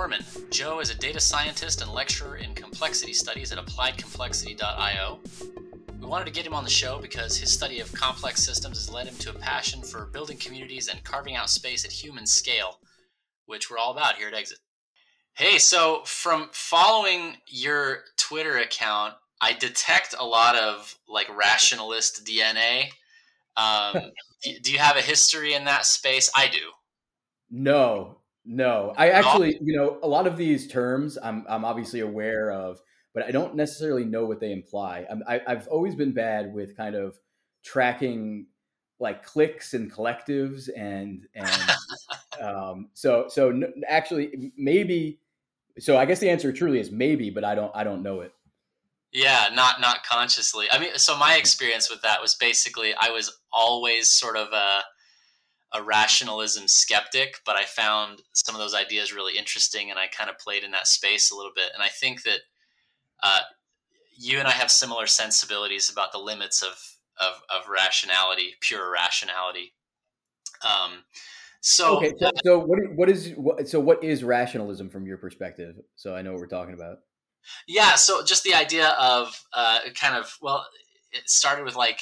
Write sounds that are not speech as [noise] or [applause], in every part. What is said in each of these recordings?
Norman. Joe is a data scientist and lecturer in complexity studies at appliedcomplexity.io. Wanted to get him on the show because his study of complex systems has led him to a passion for building communities and carving out space at human scale, which we're all about here at Exit. Hey, so from following your Twitter account, I detect a lot of like rationalist DNA. Um, [laughs] do you have a history in that space? I do. No, no. I actually, you know, a lot of these terms I'm I'm obviously aware of, but I don't necessarily know what they imply. I'm, I, I've always been bad with kind of tracking like cliques and collectives and and [laughs] um, so so n- actually maybe so I guess the answer truly is maybe, but I don't I don't know it. Yeah, not not consciously. I mean, so my experience with that was basically I was always sort of a a rationalism skeptic, but I found some of those ideas really interesting, and I kind of played in that space a little bit. And I think that uh, you and I have similar sensibilities about the limits of of, of rationality, pure rationality. Um, so, okay, so, so what what is what, so what is rationalism from your perspective? So I know what we're talking about. Yeah, so just the idea of uh, kind of well, it started with like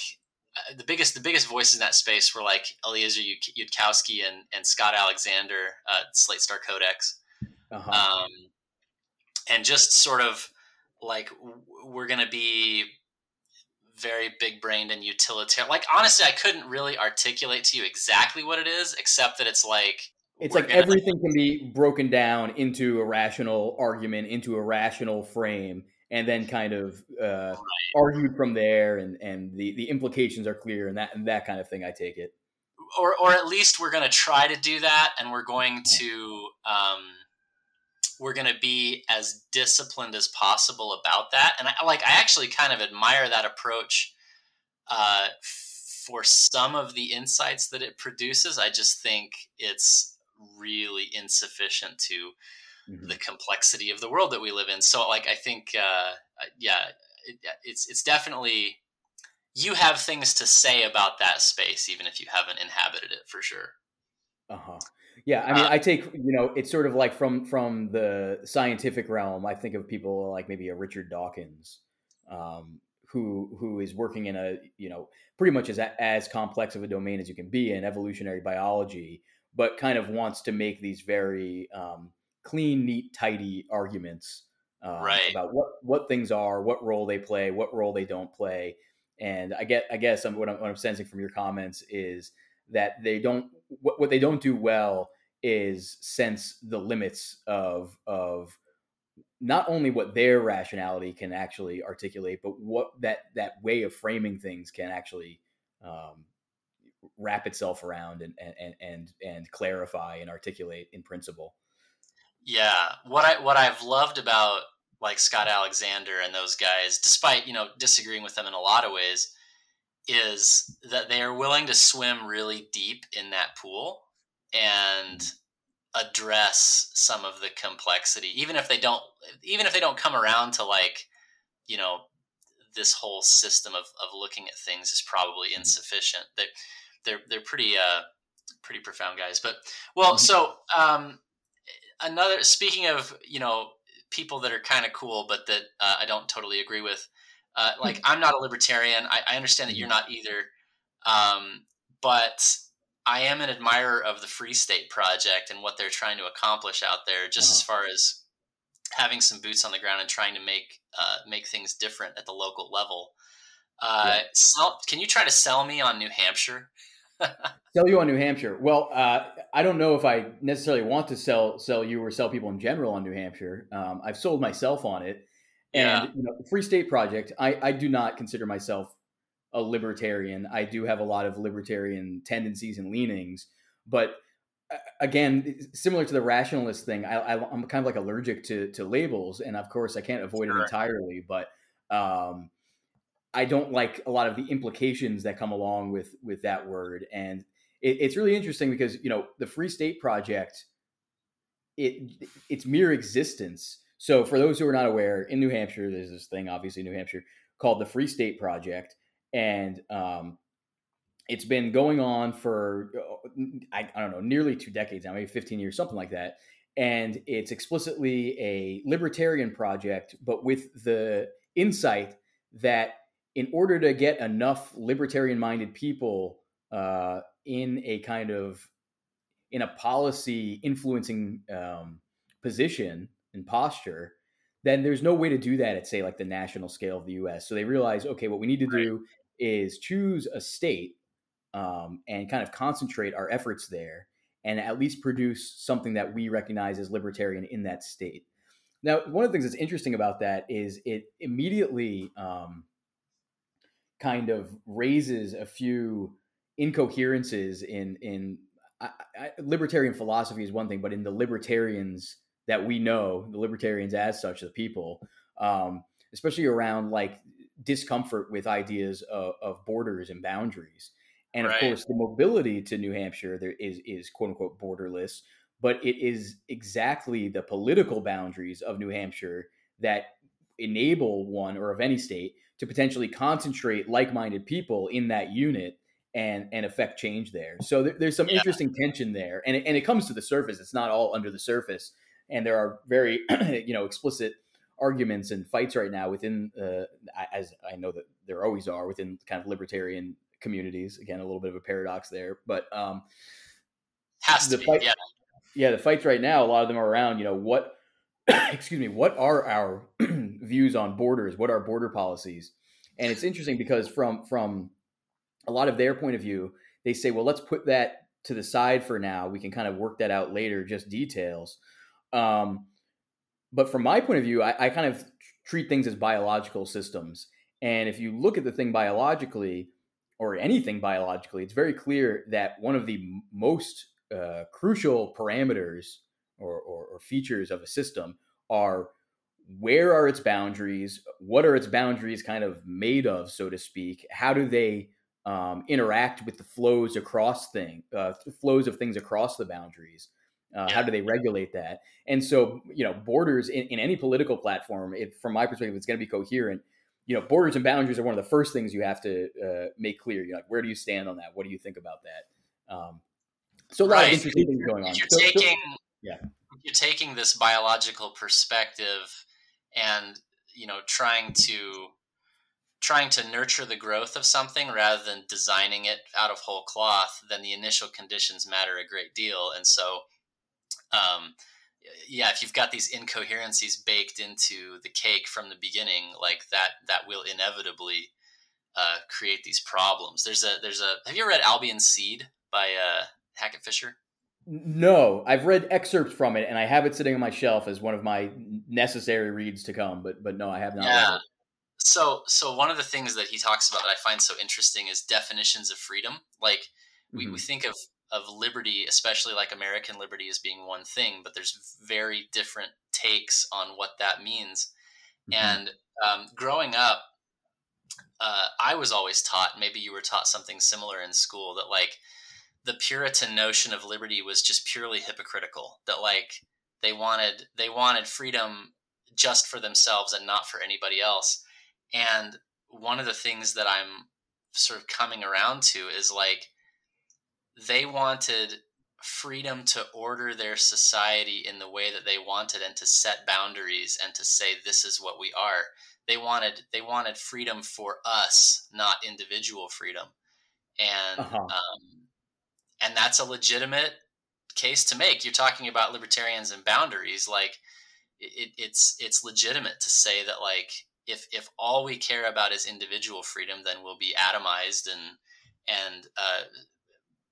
uh, the biggest the biggest voices in that space were like Eliezer Yudkowsky and, and Scott Alexander, uh, Slate Star Codex, uh-huh. um, and just sort of like we're gonna be very big brained and utilitarian. Like honestly, I couldn't really articulate to you exactly what it is, except that it's like it's like everything can be broken down into a rational argument, into a rational frame, and then kind of uh, right. argued from there, and and the the implications are clear, and that and that kind of thing. I take it, or or at least we're going to try to do that, and we're going to um, we're going to be as disciplined as possible about that. And I like I actually kind of admire that approach. Uh, for some of the insights that it produces, I just think it's really insufficient to mm-hmm. the complexity of the world that we live in. So, like, I think, uh, yeah, it, it's it's definitely you have things to say about that space, even if you haven't inhabited it for sure. Uh huh. Yeah, I mean, uh, I take you know, it's sort of like from from the scientific realm. I think of people like maybe a Richard Dawkins, um, who who is working in a you know pretty much as as complex of a domain as you can be in evolutionary biology, but kind of wants to make these very um, clean, neat, tidy arguments uh, right. about what what things are, what role they play, what role they don't play. And I get, I guess, I'm, what, I'm, what I'm sensing from your comments is that they don't what, what they don't do well is sense the limits of of not only what their rationality can actually articulate, but what that that way of framing things can actually um, wrap itself around and and and and clarify and articulate in principle. Yeah, what I what I've loved about like Scott Alexander and those guys, despite you know disagreeing with them in a lot of ways, is that they are willing to swim really deep in that pool and address some of the complexity, even if they don't even if they don't come around to like you know this whole system of, of looking at things is probably insufficient. That they're they're pretty uh pretty profound guys. But well, mm-hmm. so um, another speaking of you know people that are kind of cool, but that uh, I don't totally agree with. Uh, like mm-hmm. I'm not a libertarian. I, I understand that you're mm-hmm. not either, um, but I am an admirer of the Free State Project and what they're trying to accomplish out there. Just uh-huh. as far as having some boots on the ground and trying to make uh, make things different at the local level. Uh, yeah. sell, can you try to sell me on New Hampshire? [laughs] sell you on New Hampshire. Well, uh, I don't know if I necessarily want to sell sell you or sell people in general on New Hampshire. Um, I've sold myself on it, and yeah. you know, Free State Project. I, I do not consider myself a libertarian. I do have a lot of libertarian tendencies and leanings, but uh, again, similar to the rationalist thing, I, am kind of like allergic to to labels, and of course, I can't avoid sure. it entirely, but. Um, I don't like a lot of the implications that come along with with that word, and it, it's really interesting because you know the Free State Project, it its mere existence. So for those who are not aware, in New Hampshire, there's this thing, obviously New Hampshire, called the Free State Project, and um, it's been going on for I, I don't know nearly two decades now, maybe 15 years, something like that. And it's explicitly a libertarian project, but with the insight that in order to get enough libertarian minded people uh, in a kind of in a policy influencing um, position and posture then there's no way to do that at say like the national scale of the us so they realize okay what we need to right. do is choose a state um, and kind of concentrate our efforts there and at least produce something that we recognize as libertarian in that state now one of the things that's interesting about that is it immediately um, kind of raises a few incoherences in in I, I, libertarian philosophy is one thing, but in the libertarians that we know, the libertarians as such, the people, um, especially around like discomfort with ideas of, of borders and boundaries, and right. of course the mobility to New Hampshire there is is quote unquote borderless, but it is exactly the political boundaries of New Hampshire that enable one or of any state to potentially concentrate like-minded people in that unit and and affect change there. So there, there's some yeah. interesting tension there, and it, and it comes to the surface. It's not all under the surface, and there are very [clears throat] you know explicit arguments and fights right now within, uh, as I know that there always are within kind of libertarian communities. Again, a little bit of a paradox there, but um, has to fight, be, yeah. Yeah, the fights right now, a lot of them are around. You know what? [clears throat] excuse me. What are our [clears throat] views on borders? What are border policies? And it's interesting because from from a lot of their point of view, they say, well, let's put that to the side for now. We can kind of work that out later, just details. Um, but from my point of view, I, I kind of treat things as biological systems. And if you look at the thing biologically, or anything biologically, it's very clear that one of the most uh, crucial parameters or, or, or, features of a system are where are its boundaries? What are its boundaries kind of made of, so to speak? How do they um, interact with the flows across thing uh, flows of things across the boundaries. Uh, yeah. How do they regulate that? And so, you know, borders in, in any political platform, if from my perspective, it's going to be coherent. You know, borders and boundaries are one of the first things you have to uh, make clear. You're like, where do you stand on that? What do you think about that? Um, so a lot right. of interesting things going on. You're so, taking, so, yeah, you're taking this biological perspective and you know trying to trying to nurture the growth of something rather than designing it out of whole cloth, then the initial conditions matter a great deal. And so, um, yeah, if you've got these incoherencies baked into the cake from the beginning, like that, that will inevitably uh, create these problems. There's a there's a. Have you read Albion Seed by uh, Hackett Fischer? No, I've read excerpts from it, and I have it sitting on my shelf as one of my necessary reads to come. But but no, I have not. Yeah, so so one of the things that he talks about that I find so interesting is definitions of freedom. Like we, mm-hmm. we think of of liberty, especially like American liberty, as being one thing, but there's very different takes on what that means. Mm-hmm. And um, growing up, uh, I was always taught, maybe you were taught something similar in school, that like the Puritan notion of liberty was just purely hypocritical. That like they wanted they wanted freedom just for themselves and not for anybody else. And one of the things that I'm sort of coming around to is like they wanted freedom to order their society in the way that they wanted and to set boundaries and to say this is what we are. They wanted they wanted freedom for us not individual freedom. And uh-huh. um, and that's a legitimate case to make. You're talking about libertarians and boundaries like it, it's it's legitimate to say that like if if all we care about is individual freedom, then we'll be atomized and and uh,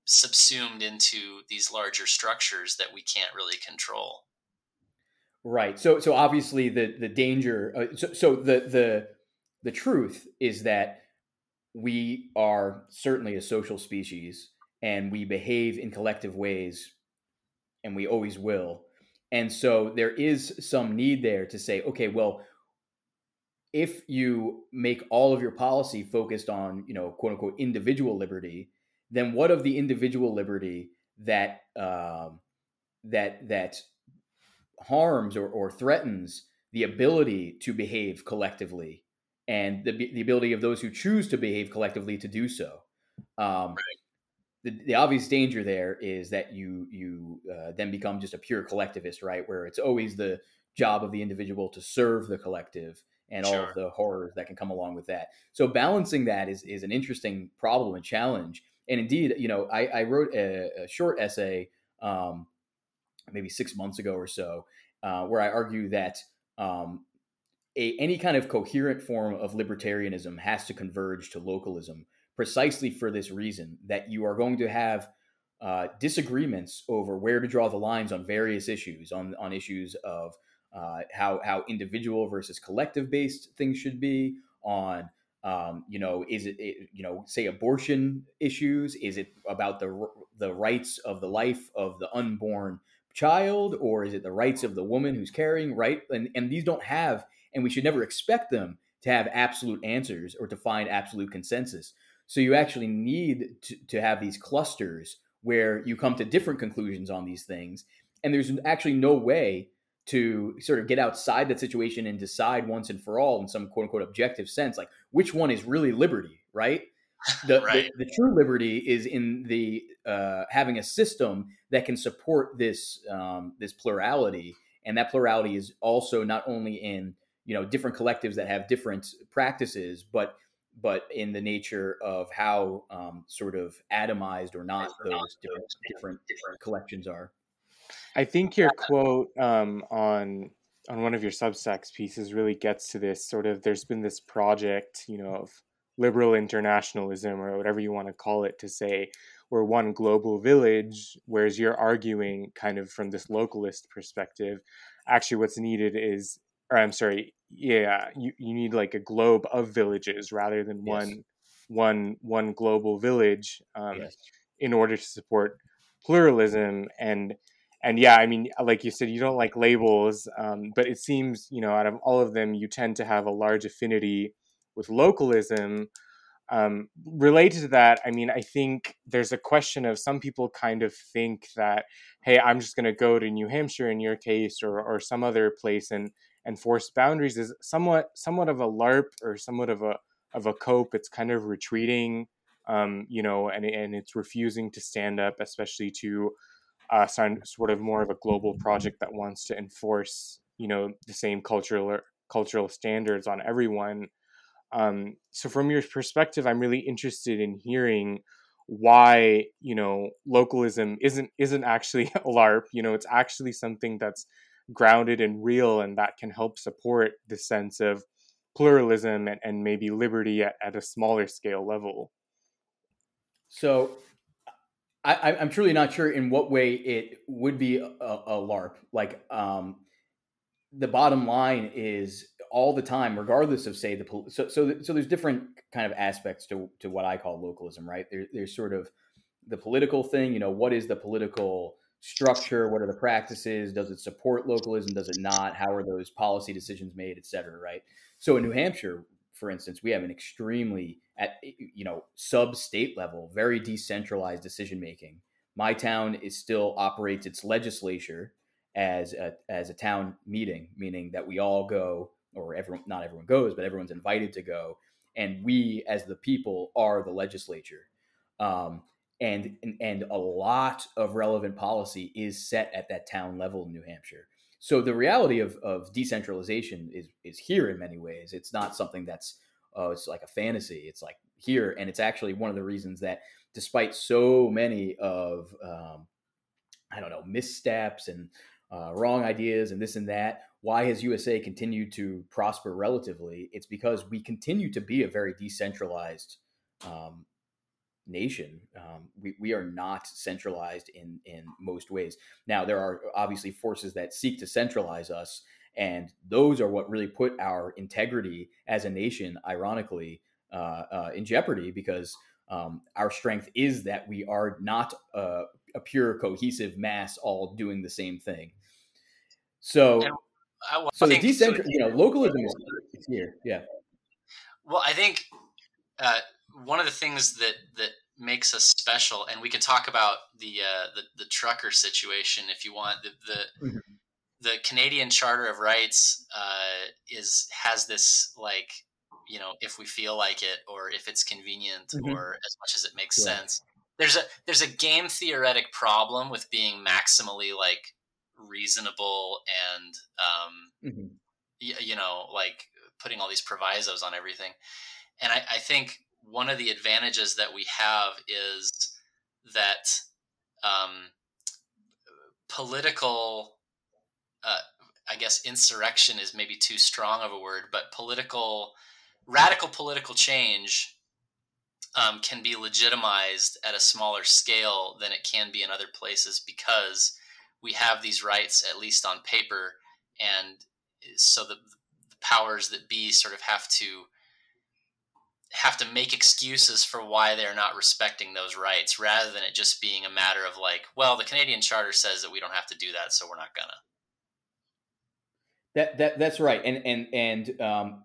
subsumed into these larger structures that we can't really control. Right. So so obviously the the danger. Uh, so so the the the truth is that we are certainly a social species and we behave in collective ways and we always will and so there is some need there to say okay well if you make all of your policy focused on you know quote unquote individual liberty then what of the individual liberty that um, that that harms or, or threatens the ability to behave collectively and the, the ability of those who choose to behave collectively to do so. Um, right. the, the obvious danger there is that you you uh, then become just a pure collectivist, right? Where it's always the job of the individual to serve the collective and sure. all of the horrors that can come along with that. So balancing that is is an interesting problem and challenge. And indeed, you know, I, I wrote a, a, short essay um, maybe six months ago or so, uh, where I argue that um, a, any kind of coherent form of libertarianism has to converge to localism precisely for this reason that you are going to have uh, disagreements over where to draw the lines on various issues, on, on issues of uh, how, how individual versus collective based things should be, on um, you know, is it, it, you know, say abortion issues? Is it about the the rights of the life of the unborn child, or is it the rights of the woman who's carrying? Right, and and these don't have and we should never expect them to have absolute answers or to find absolute consensus. So you actually need to, to have these clusters where you come to different conclusions on these things. And there's actually no way to sort of get outside that situation and decide once and for all in some quote unquote objective sense, like which one is really liberty, right? The, [laughs] right. the, the, true liberty is in the uh, having a system that can support this um, this plurality, and that plurality is also not only in you know different collectives that have different practices, but but in the nature of how um, sort of atomized or not those different, different, different collections are. I think your quote um, on on one of your Substacks pieces really gets to this sort of. There's been this project, you know, of liberal internationalism or whatever you want to call it, to say we're one global village, whereas you're arguing kind of from this localist perspective. Actually, what's needed is or I'm sorry, yeah, you, you need like a globe of villages rather than yes. one one one global village um, yes. in order to support pluralism and and yeah, I mean, like you said, you don't like labels, um, but it seems you know out of all of them, you tend to have a large affinity with localism. Um, related to that, I mean, I think there's a question of some people kind of think that, hey, I'm just going to go to New Hampshire in your case, or or some other place, and enforced boundaries is somewhat somewhat of a LARP or somewhat of a of a cope. It's kind of retreating, um, you know, and and it's refusing to stand up, especially to uh, sort of more of a global project that wants to enforce, you know, the same cultural cultural standards on everyone. Um, so, from your perspective, I'm really interested in hearing why you know localism isn't isn't actually [laughs] a LARP. You know, it's actually something that's grounded and real and that can help support the sense of pluralism and, and maybe liberty at, at a smaller scale level so I, am truly not sure in what way it would be a, a larp like um, the bottom line is all the time regardless of say the so so, so there's different kind of aspects to, to what i call localism right there, there's sort of the political thing you know what is the political structure? What are the practices? Does it support localism? Does it not? How are those policy decisions made, et cetera, right? So in New Hampshire, for instance, we have an extremely at you know sub state level, very decentralized decision making. My town is still operates its legislature as a, as a town meeting, meaning that we all go, or everyone not everyone goes, but everyone's invited to go, and we as the people are the legislature. Um, and, and and a lot of relevant policy is set at that town level in New Hampshire. So the reality of, of decentralization is is here in many ways. It's not something that's oh, it's like a fantasy. It's like here, and it's actually one of the reasons that despite so many of um, I don't know missteps and uh, wrong ideas and this and that, why has USA continued to prosper relatively? It's because we continue to be a very decentralized um, nation. Um, we, we are not centralized in in most ways. Now there are obviously forces that seek to centralize us, and those are what really put our integrity as a nation, ironically, uh, uh, in jeopardy because um, our strength is that we are not a, a, pure cohesive mass all doing the same thing. So. I, so the decentral, you know, localism is here. Yeah. Well, I think uh, one of the things that that makes us special, and we can talk about the uh, the, the trucker situation if you want. The the, mm-hmm. The Canadian Charter of Rights uh, is has this like you know if we feel like it or if it's convenient mm-hmm. or as much as it makes yeah. sense. There's a there's a game theoretic problem with being maximally like reasonable and um, mm-hmm. y- you know like putting all these provisos on everything. And I, I think one of the advantages that we have is that um, political, uh, I guess, insurrection is maybe too strong of a word, but political, radical political change um, can be legitimized at a smaller scale than it can be in other places because we have these rights, at least on paper, and so the, the powers that be sort of have to have to make excuses for why they're not respecting those rights rather than it just being a matter of like well the canadian charter says that we don't have to do that so we're not gonna that, that that's right. And and and um,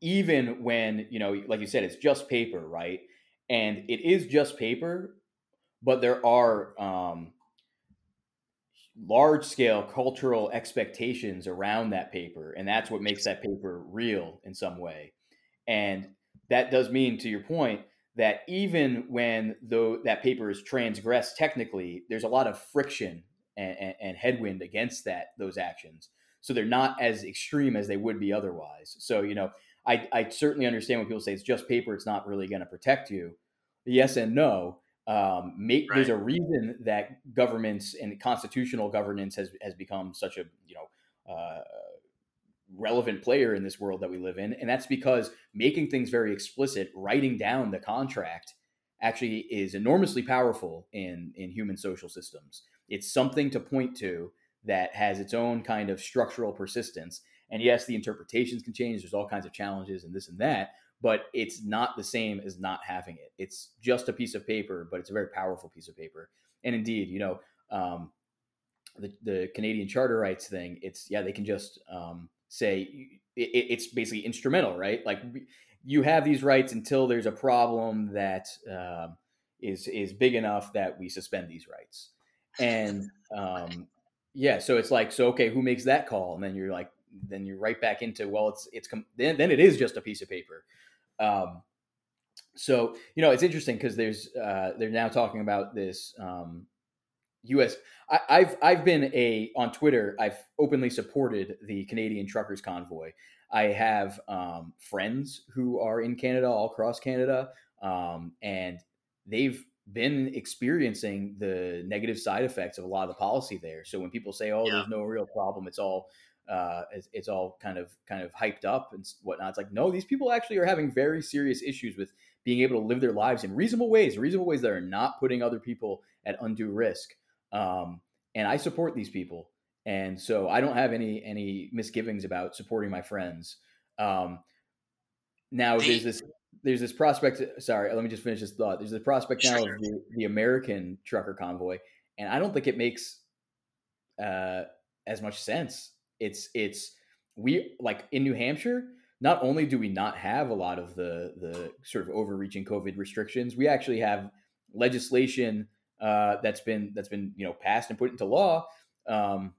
even when you know like you said it's just paper right? And it is just paper but there are um, large scale cultural expectations around that paper and that's what makes that paper real in some way. And that does mean, to your point, that even when though that paper is transgressed technically, there's a lot of friction and, and, and, headwind against that those actions. So they're not as extreme as they would be otherwise. So you know, I, I certainly understand when people say it's just paper; it's not really going to protect you. Yes and no. Um, make, right. There's a reason that governments and constitutional governance has has become such a you know uh, relevant player in this world that we live in. And that's because making things very explicit, writing down the contract actually is enormously powerful in, in human social systems. It's something to point to that has its own kind of structural persistence. And yes, the interpretations can change. There's all kinds of challenges and this and that, but it's not the same as not having it. It's just a piece of paper, but it's a very powerful piece of paper. And indeed, you know, um, the, the Canadian charter rights thing, it's, yeah, they can just, um, say it, it's basically instrumental, right? Like you have these rights until there's a problem that uh, is is big enough that we suspend these rights. And um, yeah, so it's like, so okay, who makes that call? And then you're like, then you're right back into well, it's it's then then it is just a piece of paper. Um, so you know, it's interesting because there's uh, they're now talking about this um, U.S. I, have I've been a on Twitter. I've openly supported the Canadian Truckers Convoy. I have um, friends who are in Canada, all across Canada, um, and they've been experiencing the negative side effects of a lot of the policy there. So when people say, "Oh, yeah. there's no real problem," it's all uh, it's, it's, all kind of kind of hyped up and whatnot. It's like no, these people actually are having very serious issues with being able to live their lives in reasonable ways, reasonable ways that are not putting other people at undue risk. Um, and I support these people, and so I don't have any any misgivings about supporting my friends. Um, now there's this there's this prospect. Sorry, let me just finish this thought. There's the prospect now of the, the American trucker convoy, and I don't think it makes uh, as much sense. It's it's we like in New Hampshire. Not only do we not have a lot of the the sort of overreaching COVID restrictions, we actually have legislation uh, that's been that's been you know passed and put into law um,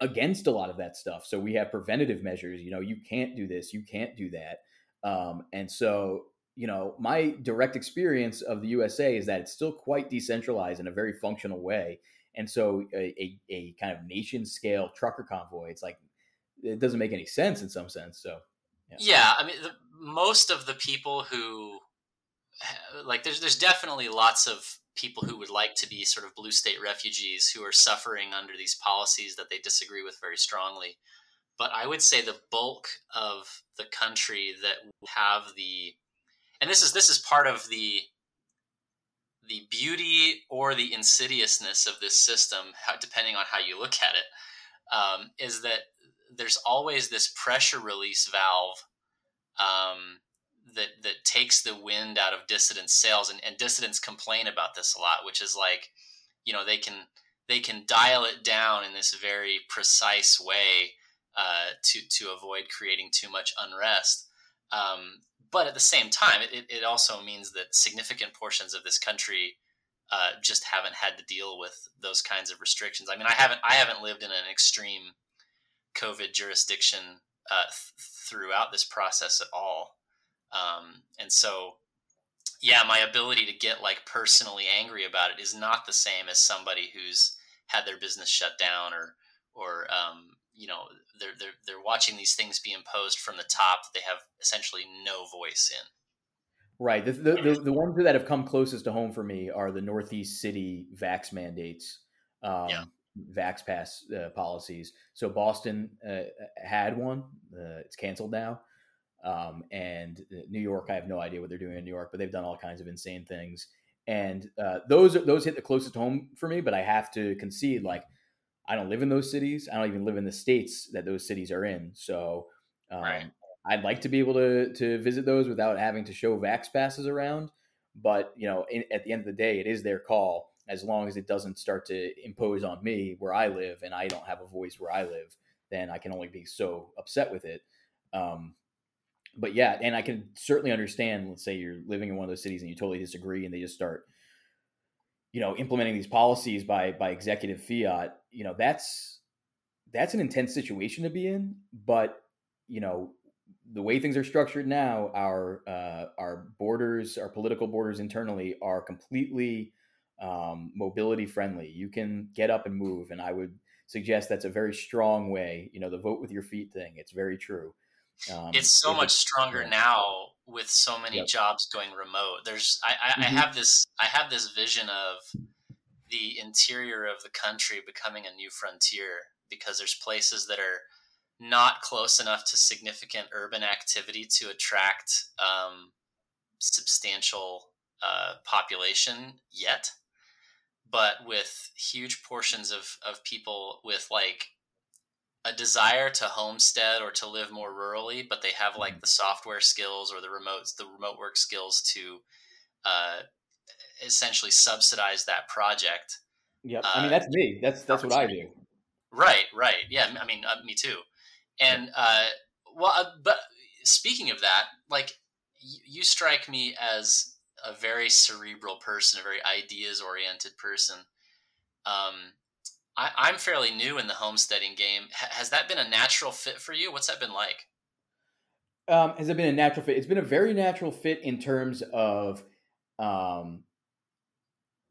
against a lot of that stuff. So we have preventative measures. You know, you can't do this, you can't do that, um, and so you know my direct experience of the USA is that it's still quite decentralized in a very functional way. And so a, a, a kind of nation scale trucker convoy, it's like it doesn't make any sense in some sense. So yeah, yeah I mean, the, most of the people who like there's there's definitely lots of people who would like to be sort of blue state refugees who are suffering under these policies that they disagree with very strongly. But I would say the bulk of the country that have the, and this is this is part of the the beauty or the insidiousness of this system, depending on how you look at it, um, is that there's always this pressure release valve um, that that takes the wind out of dissident sails and, and dissidents complain about this a lot which is like you know they can they can dial it down in this very precise way uh, to to avoid creating too much unrest um, but at the same time, it, it also means that significant portions of this country uh, just haven't had to deal with those kinds of restrictions. I mean, I haven't I haven't lived in an extreme COVID jurisdiction uh, th- throughout this process at all, um, and so yeah, my ability to get like personally angry about it is not the same as somebody who's had their business shut down or or um, you know they're they're they're watching these things be imposed from the top that they have essentially no voice in. Right. The, the, the, the, ones that have come closest to home for me are the Northeast City vax mandates, um, yeah. vax pass uh, policies. So Boston uh, had one. Uh, it's canceled now. Um, and uh, New York, I have no idea what they're doing in New York, but they've done all kinds of insane things. And uh, those those hit the closest home for me. But I have to concede, like I don't live in those cities. I don't even live in the states that those cities are in. So um, right. I'd like to be able to to visit those without having to show vax passes around. But you know, in, at the end of the day, it is their call. As long as it doesn't start to impose on me where I live, and I don't have a voice where I live, then I can only be so upset with it. Um, but yeah, and I can certainly understand. Let's say you're living in one of those cities and you totally disagree, and they just start you know implementing these policies by by executive fiat you know that's that's an intense situation to be in but you know the way things are structured now our uh, our borders our political borders internally are completely um, mobility friendly you can get up and move and i would suggest that's a very strong way you know the vote with your feet thing it's very true um, it's so much stronger yeah. now with so many yep. jobs going remote. There's I, I, mm-hmm. I have this I have this vision of the interior of the country becoming a new frontier because there's places that are not close enough to significant urban activity to attract um, substantial uh, population yet, but with huge portions of, of people with like a desire to homestead or to live more rurally, but they have like mm-hmm. the software skills or the remote the remote work skills to uh, essentially subsidize that project. Yeah, uh, I mean that's me. That's that's what I do. Right, right. Yeah, I mean uh, me too. And uh, well, uh, but speaking of that, like you strike me as a very cerebral person, a very ideas oriented person. Um, I, am fairly new in the homesteading game. H- has that been a natural fit for you? What's that been like? Um, has it been a natural fit? It's been a very natural fit in terms of, um,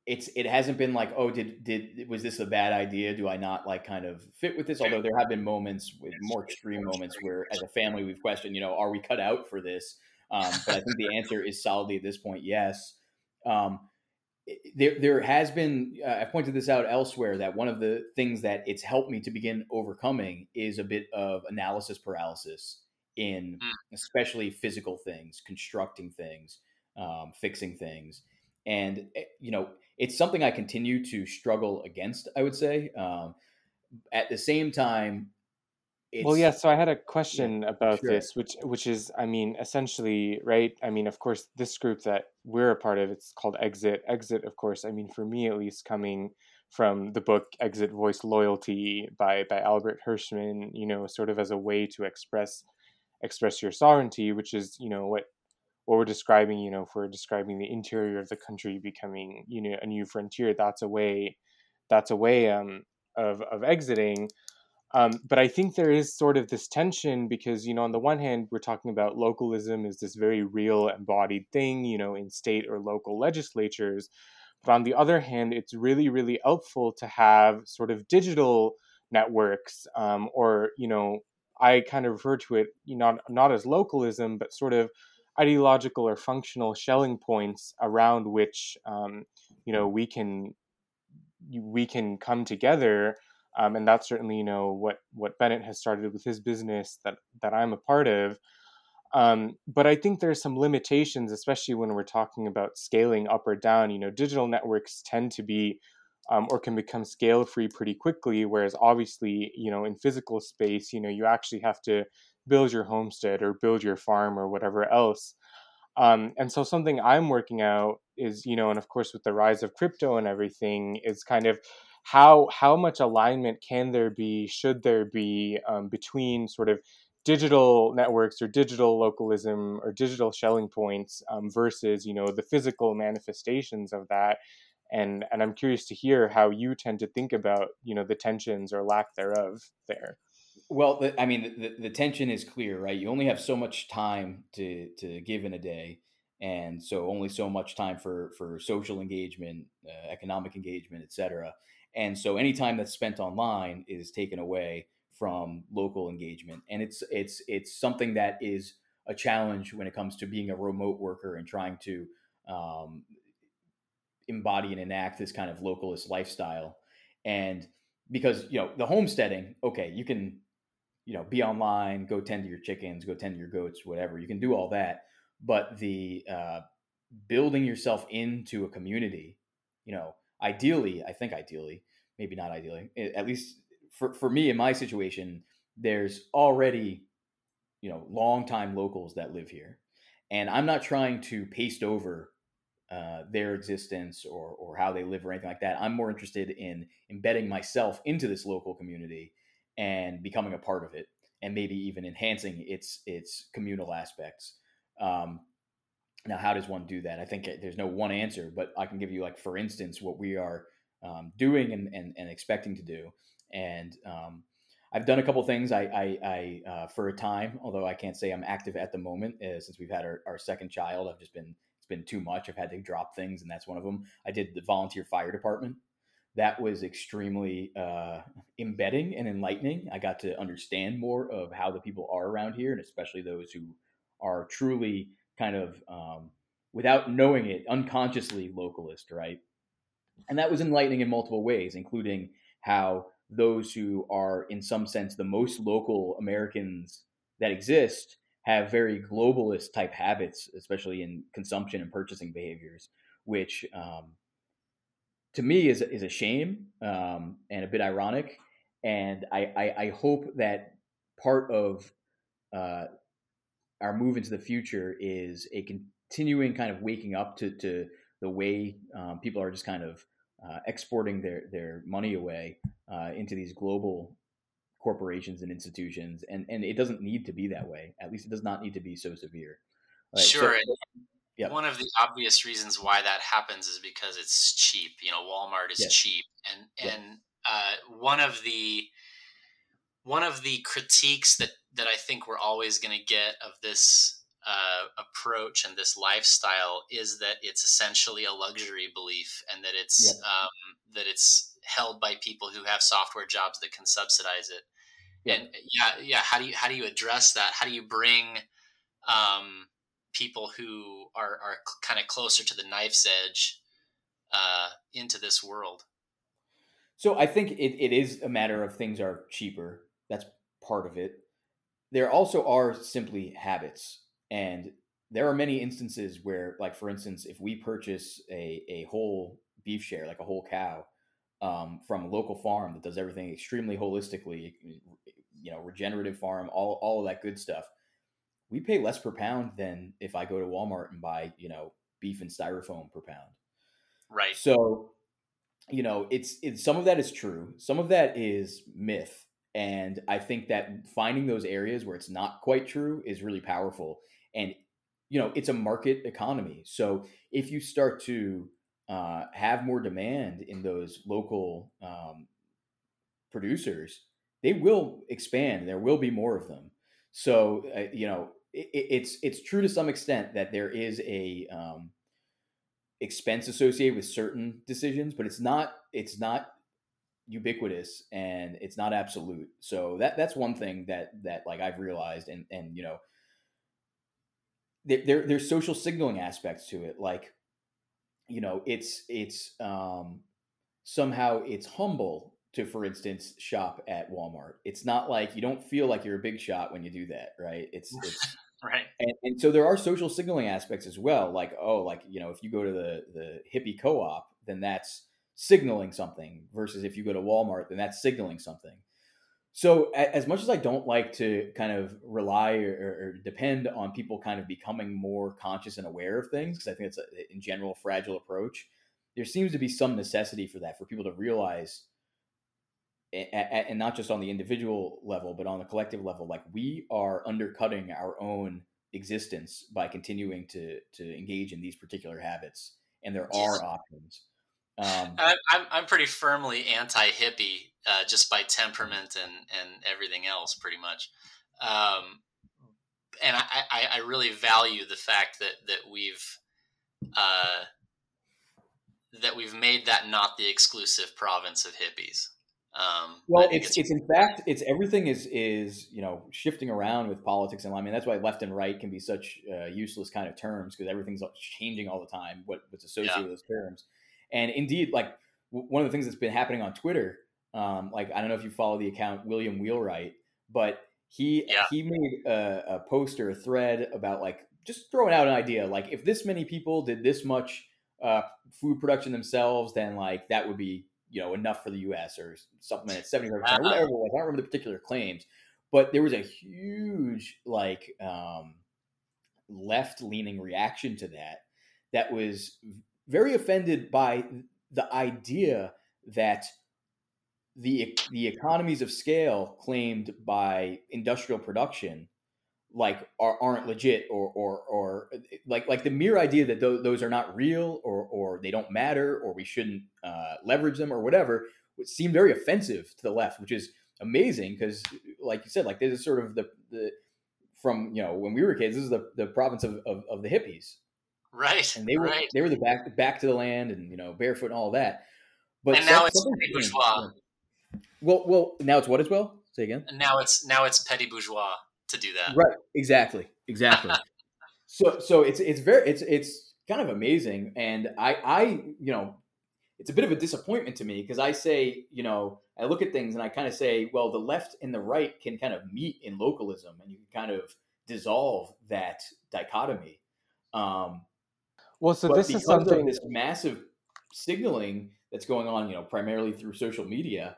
it's it hasn't been like oh did did was this a bad idea? Do I not like kind of fit with this? Although there have been moments with more extreme moments where as a family we've questioned, you know, are we cut out for this? Um, but I think the answer is solidly at this point yes. Um, there there has been uh, I pointed this out elsewhere that one of the things that it's helped me to begin overcoming is a bit of analysis paralysis in mm. especially physical things, constructing things, um, fixing things, and eh, you know it's something I continue to struggle against. I would say. Um, at the same time, well yeah so i had a question yeah, about sure. this which which is i mean essentially right i mean of course this group that we're a part of it's called exit exit of course i mean for me at least coming from the book exit voice loyalty by by albert hirschman you know sort of as a way to express express your sovereignty which is you know what what we're describing you know if we're describing the interior of the country becoming you know a new frontier that's a way that's a way um of of exiting um, but I think there is sort of this tension because, you know, on the one hand, we're talking about localism is this very real embodied thing, you know, in state or local legislatures. But on the other hand, it's really, really helpful to have sort of digital networks um, or, you know, I kind of refer to it you know, not, not as localism, but sort of ideological or functional Schelling points around which, um, you know, we can we can come together um, and that's certainly you know what what Bennett has started with his business that that I'm a part of. Um, but I think there's some limitations, especially when we're talking about scaling up or down. You know, digital networks tend to be um, or can become scale free pretty quickly, whereas obviously, you know, in physical space, you know, you actually have to build your homestead or build your farm or whatever else. Um, and so something I'm working out is, you know, and of course with the rise of crypto and everything, is kind of how how much alignment can there be should there be um, between sort of digital networks or digital localism or digital Schelling points um, versus you know the physical manifestations of that and and I'm curious to hear how you tend to think about you know the tensions or lack thereof there. Well, the, I mean, the, the tension is clear, right? You only have so much time to to give in a day, and so only so much time for for social engagement, uh, economic engagement, etc. And so any time that's spent online is taken away from local engagement, and it's it's it's something that is a challenge when it comes to being a remote worker and trying to um, embody and enact this kind of localist lifestyle. And because you know the homesteading, okay, you can you know be online, go tend to your chickens, go tend to your goats, whatever. You can do all that, but the uh, building yourself into a community, you know, ideally, I think ideally, maybe not ideally, at least for for me in my situation, there's already you know long time locals that live here, and I'm not trying to paste over uh, their existence or or how they live or anything like that. I'm more interested in embedding myself into this local community and becoming a part of it, and maybe even enhancing its its communal aspects. Um, now, how does one do that? I think there's no one answer, but I can give you, like, for instance, what we are um, doing and, and, and, expecting to do. And um, I've done a couple things. I, I, I uh, for a time, although I can't say I'm active at the moment, uh, since we've had our, our second child, I've just been it's been too much. I've had to drop things, and that's one of them. I did the volunteer fire department. That was extremely uh, embedding and enlightening. I got to understand more of how the people are around here, and especially those who are truly kind of, um, without knowing it, unconsciously localist, right? And that was enlightening in multiple ways, including how those who are, in some sense, the most local Americans that exist have very globalist type habits, especially in consumption and purchasing behaviors, which um, to me is is a shame um, and a bit ironic. And I, I, I hope that part of uh, our move into the future is a continuing kind of waking up to, to the way um, people are just kind of uh, exporting their, their money away uh, into these global corporations and institutions and and it doesn't need to be that way at least it does not need to be so severe right? sure so, yeah. one of the obvious reasons why that happens is because it's cheap you know walmart is cheap and and uh, one of the one of the critiques that that i think we're always going to get of this uh, approach and this lifestyle is that it's essentially a luxury belief and that it's um, that it's held by people who have software jobs that can subsidize it. Yeah. and yeah yeah how do you how do you address that? How do you bring um, people who are are kind of closer to the knife's edge uh, into this world. So i think it, it is a matter of things are cheaper. That's part of it. There also are simply habits. And there are many instances where like for instance if we purchase a, a whole beef share like a whole cow um, from a local farm that does everything extremely holistically, you know, regenerative farm, all, all of that good stuff. We pay less per pound than if I go to Walmart and buy, you know, beef and styrofoam per pound. Right. So, you know, it's, it's some of that is true. Some of that is myth. And I think that finding those areas where it's not quite true is really powerful. And, you know, it's a market economy. So if you start to uh, have more demand in those local um, producers, they will expand. There will be more of them. So uh, you know, it, it's it's true to some extent that there is a um, expense associated with certain decisions, but it's not it's not ubiquitous and it's not absolute. So that that's one thing that that like I've realized, and and you know, there, there there's social signaling aspects to it, like you know it's it's um, somehow it's humble to for instance shop at walmart. It's not like you don't feel like you're a big shot when you do that right? It's it's right. And, and so there are social signaling aspects as well like oh like you know if you go to the the hippie co-op then that's signaling something versus if you go to walmart then that's signaling something. So, as much as I don't like to kind of rely or, or depend on people kind of becoming more conscious and aware of things, because I think it's a, in general fragile approach, there seems to be some necessity for that for people to realize and not just on the individual level, but on the collective level, like we are undercutting our own existence by continuing to to engage in these particular habits, and there are options. Um, I'm I'm pretty firmly anti hippie, uh, just by temperament and and everything else, pretty much. Um, and I, I, I really value the fact that that we've uh, that we've made that not the exclusive province of hippies. Um, well, it's, it's, it's in fact it's everything is is you know shifting around with politics and I mean that's why left and right can be such uh, useless kind of terms because everything's changing all the time. What what's associated yeah. with those terms, and indeed, like w- one of the things that's been happening on Twitter, um, like I don't know if you follow the account William Wheelwright, but he yeah. he made a, a poster, a thread about like just throwing out an idea, like if this many people did this much uh, food production themselves, then like that would be you know enough for the U.S. or something at seventy percent, whatever it was. I don't remember the particular claims, but there was a huge like um, left leaning reaction to that that was very offended by the idea that the the economies of scale claimed by industrial production like are, aren't legit or or or like like the mere idea that those, those are not real or or they don't matter or we shouldn't uh, leverage them or whatever would seem very offensive to the left which is amazing because like you said like this is sort of the the from you know when we were kids this is the, the province of, of, of the hippies. Right and they were right. they were the back back to the land and you know barefoot and all that. But and now it's bourgeois. Well well now it's what as well? Say again? And now it's now it's petty bourgeois to do that. Right. Exactly. Exactly. [laughs] so so it's it's very it's it's kind of amazing, and I I you know it's a bit of a disappointment to me because I say you know I look at things and I kind of say well the left and the right can kind of meet in localism and you can kind of dissolve that dichotomy. Um, well, so this is something this massive signaling that's going on, you know, primarily through social media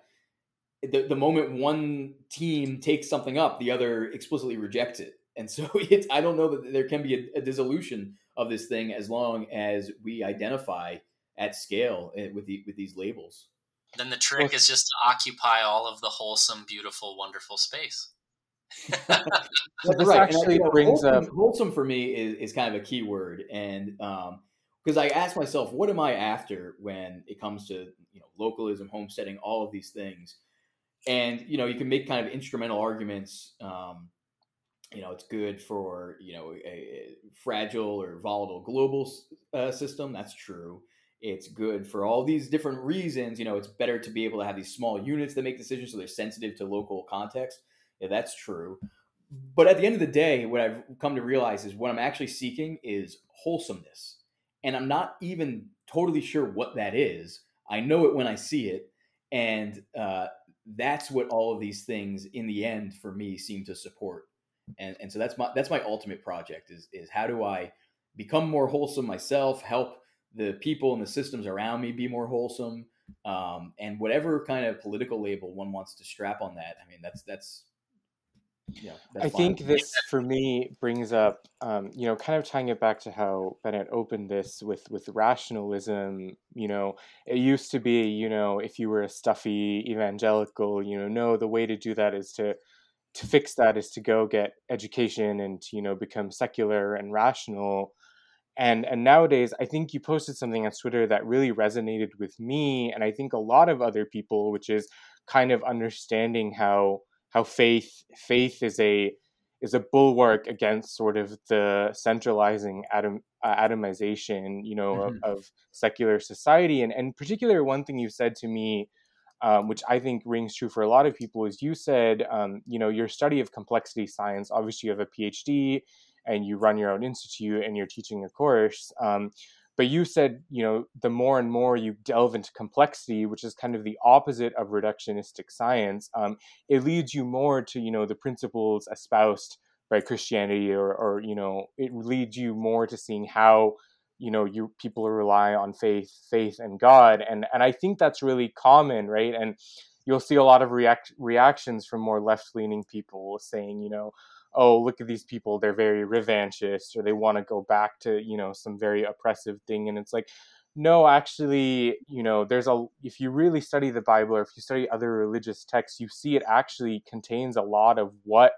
the, the moment one team takes something up, the other explicitly rejects it. And so [laughs] it's, I don't know that there can be a, a dissolution of this thing as long as we identify at scale eh, with the, with these labels. Then the trick well, is just to occupy all of the wholesome, beautiful, wonderful space. this [laughs] right. actually I, you know, brings wholesome, up wholesome for me is, is kind of a key word, and because um, I ask myself, what am I after when it comes to you know localism, homesteading, all of these things? And you know you can make kind of instrumental arguments um, you know it's good for you know a, a fragile or volatile global uh, system that's true. It's good for all these different reasons you know it's better to be able to have these small units that make decisions so they're sensitive to local context. Yeah that's true. But at the end of the day what i've come to realize is what i'm actually seeking is wholesomeness. And i'm not even totally sure what that is. I know it when i see it. And uh, that's what all of these things in the end for me seem to support. And and so that's my that's my ultimate project is is how do i become more wholesome myself help the people and the systems around me be more wholesome um, and whatever kind of political label one wants to strap on that i mean that's that's yeah, I think this for me brings up, um, you know, kind of tying it back to how Bennett opened this with with rationalism. You know, it used to be, you know, if you were a stuffy evangelical, you know, no, the way to do that is to to fix that is to go get education and to, you know become secular and rational. And and nowadays, I think you posted something on Twitter that really resonated with me, and I think a lot of other people, which is kind of understanding how how faith faith is a is a bulwark against sort of the centralizing atom, uh, atomization, you know, mm-hmm. of, of, secular society. And and particular one thing you said to me, um, which I think rings true for a lot of people, is you said, um, you know, your study of complexity science. Obviously, you have a PhD, and you run your own institute, and you're teaching a course. Um, but you said, you know, the more and more you delve into complexity, which is kind of the opposite of reductionistic science, um, it leads you more to, you know, the principles espoused by Christianity, or, or you know, it leads you more to seeing how, you know, you people rely on faith, faith and God, and and I think that's really common, right? And you'll see a lot of react reactions from more left leaning people saying, you know, oh look at these people they're very revanchist or they want to go back to you know some very oppressive thing and it's like no, actually, you know, there's a if you really study the Bible or if you study other religious texts, you see it actually contains a lot of what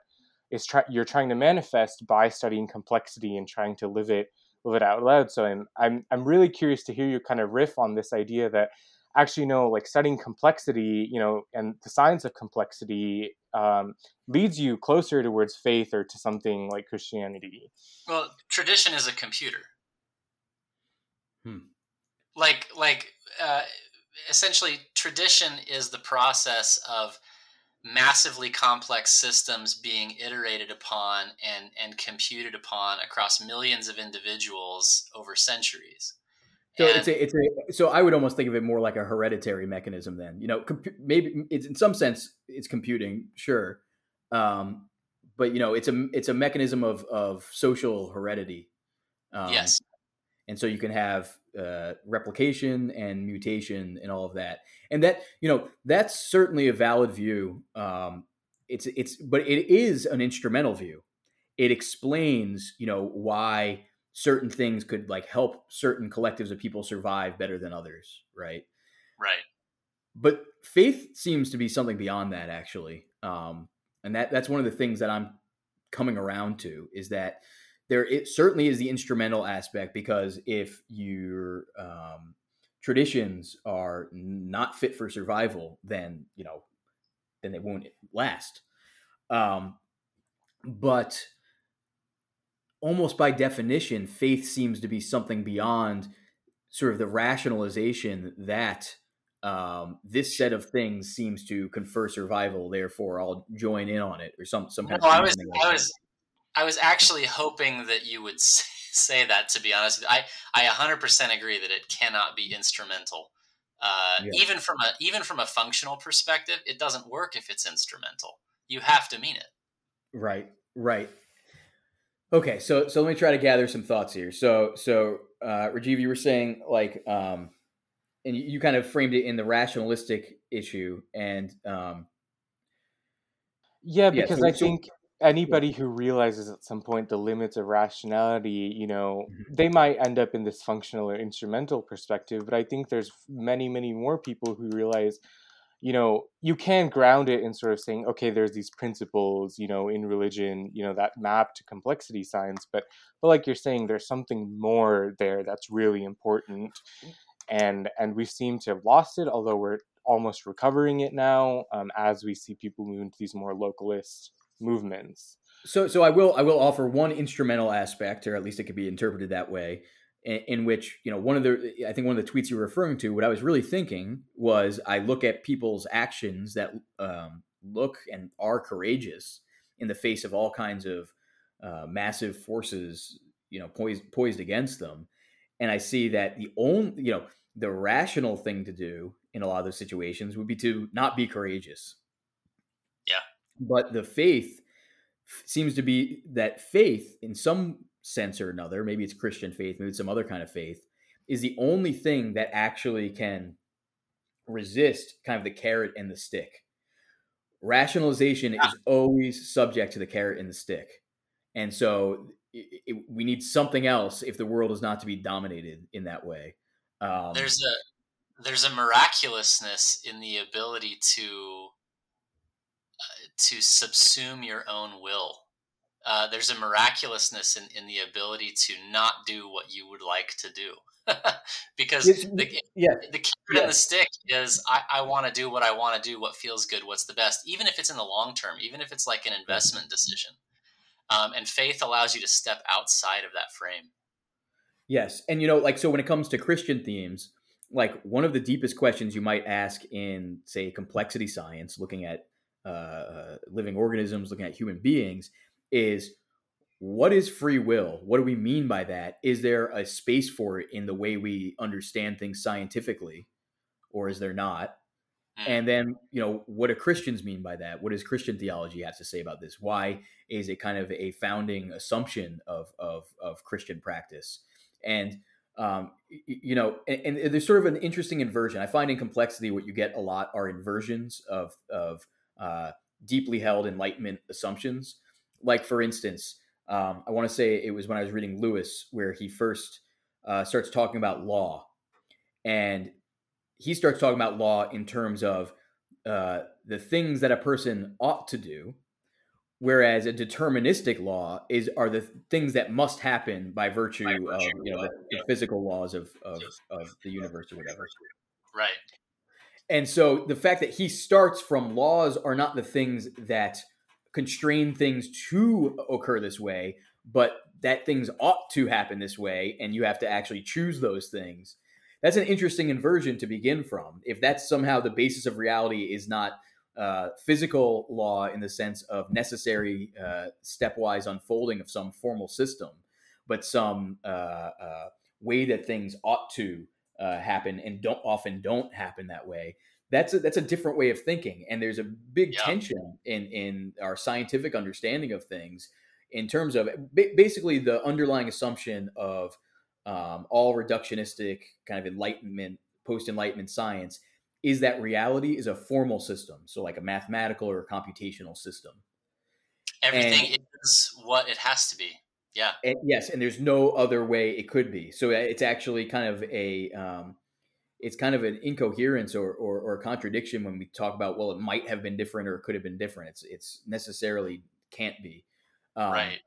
is try, you're trying to manifest by studying complexity and trying to live it live it out loud. So I'm I'm I'm really curious to hear you kind of riff on this idea that actually know like studying complexity, you know, and the science of complexity um, leads you closer towards faith or to something like Christianity. Well, tradition is a computer. Hmm like like uh, essentially tradition is the process of massively complex systems being iterated upon and and computed upon across millions of individuals over centuries so and, it's a, it's a so I would almost think of it more like a hereditary mechanism. Then you know, comp- maybe it's in some sense it's computing, sure, um, but you know, it's a it's a mechanism of of social heredity. Um, yes, and so you can have uh, replication and mutation and all of that and that you know that's certainly a valid view um, it's it's but it is an instrumental view it explains you know why certain things could like help certain collectives of people survive better than others right right but faith seems to be something beyond that actually um, and that that's one of the things that i'm coming around to is that there it certainly is the instrumental aspect because if your um, traditions are not fit for survival, then you know, then they won't last. Um, but almost by definition, faith seems to be something beyond sort of the rationalization that um, this set of things seems to confer survival. Therefore, I'll join in on it, or some some. No, I was I was I was actually hoping that you would [laughs] say that. To be honest, I I 100% agree that it cannot be instrumental. Uh, yeah. Even from a even from a functional perspective, it doesn't work if it's instrumental. You have to mean it. Right. Right. Okay. So so let me try to gather some thoughts here. So so uh, Rajiv, you were saying like, um, and you, you kind of framed it in the rationalistic issue, and um, yeah, because yeah, so, I think anybody who realizes at some point the limits of rationality you know mm-hmm. they might end up in this functional or instrumental perspective but i think there's many many more people who realize you know you can ground it in sort of saying okay there's these principles you know in religion you know that map to complexity science but but like you're saying there's something more there that's really important mm. and and we seem to have lost it although we're almost recovering it now um, as we see people move into these more localist movements. So, so I will I will offer one instrumental aspect, or at least it could be interpreted that way, in, in, which you know one of the I think one of the tweets you were referring to. What I was really thinking was I look at people's actions that um, look and are courageous in the face of all kinds of uh, massive forces, you know, poised poised against them, and I see that the only you know the rational thing to do in a lot of those situations would be to not be courageous Yeah. but the faith seems to be that faith, in some sense or another, maybe it's Christian faith, maybe it's some other kind of faith, is the only thing that actually can resist kind of the carrot and the stick. Rationalization is always subject to the carrot and the stick. And so it, it, we need something else if the world is not to be dominated in that way. Um, there's a there's a miraculousness in the ability to to subsume your own will. Uh, there's a miraculousness in, in the ability to not do what you would like to do. [laughs] because the, yeah. the carrot yeah. and the stick is I, I want to do what I want to do, what feels good, what's the best, even if it's in the long term, even if it's like an investment decision. Um, and faith allows you to step outside of that frame. Yes. And, you know, like, so when it comes to Christian themes, like one of the deepest questions you might ask in, say, complexity science, looking at uh, uh, living organisms, looking at human beings, is what is free will? What do we mean by that? Is there a space for it in the way we understand things scientifically, or is there not? And then, you know, what do Christians mean by that? What does Christian theology have to say about this? Why is it kind of a founding assumption of of, of Christian practice? And um, you know, and, and, there's sort of an interesting inversion. I find in complexity what you get a lot are inversions of of uh, deeply held Enlightenment assumptions. Like, for instance, um, I want to say it was when I was reading Lewis where he first uh, starts talking about law. and he starts talking about law in terms of uh, the things that a person ought to do, whereas a deterministic law is are the things that must happen by virtue, by virtue of you know the, the physical laws of, of, of the universe or whatever. Right. And so the fact that he starts from laws are not the things that constrain things to occur this way, but that things ought to happen this way, and you have to actually choose those things. That's an interesting inversion to begin from. If that's somehow the basis of reality is not uh, physical law in the sense of necessary uh, stepwise unfolding of some formal system, but some uh, uh way that things ought to uh, happen and don't often don't happen that way. That's a, that's a different way of thinking, and there's a big yeah. tension in in our scientific understanding of things in terms of basically the underlying assumption of um, all reductionistic kind of enlightenment, post enlightenment science is that reality is a formal system, so like a mathematical or a computational system. Everything and, is what it has to be. Yeah. And yes, and there's no other way it could be. So uh, it's actually kind of a um, it's kind of an incoherence or, or, or contradiction when we talk about well, it might have been different or it could have been different. It's it's necessarily can't be. Um, right.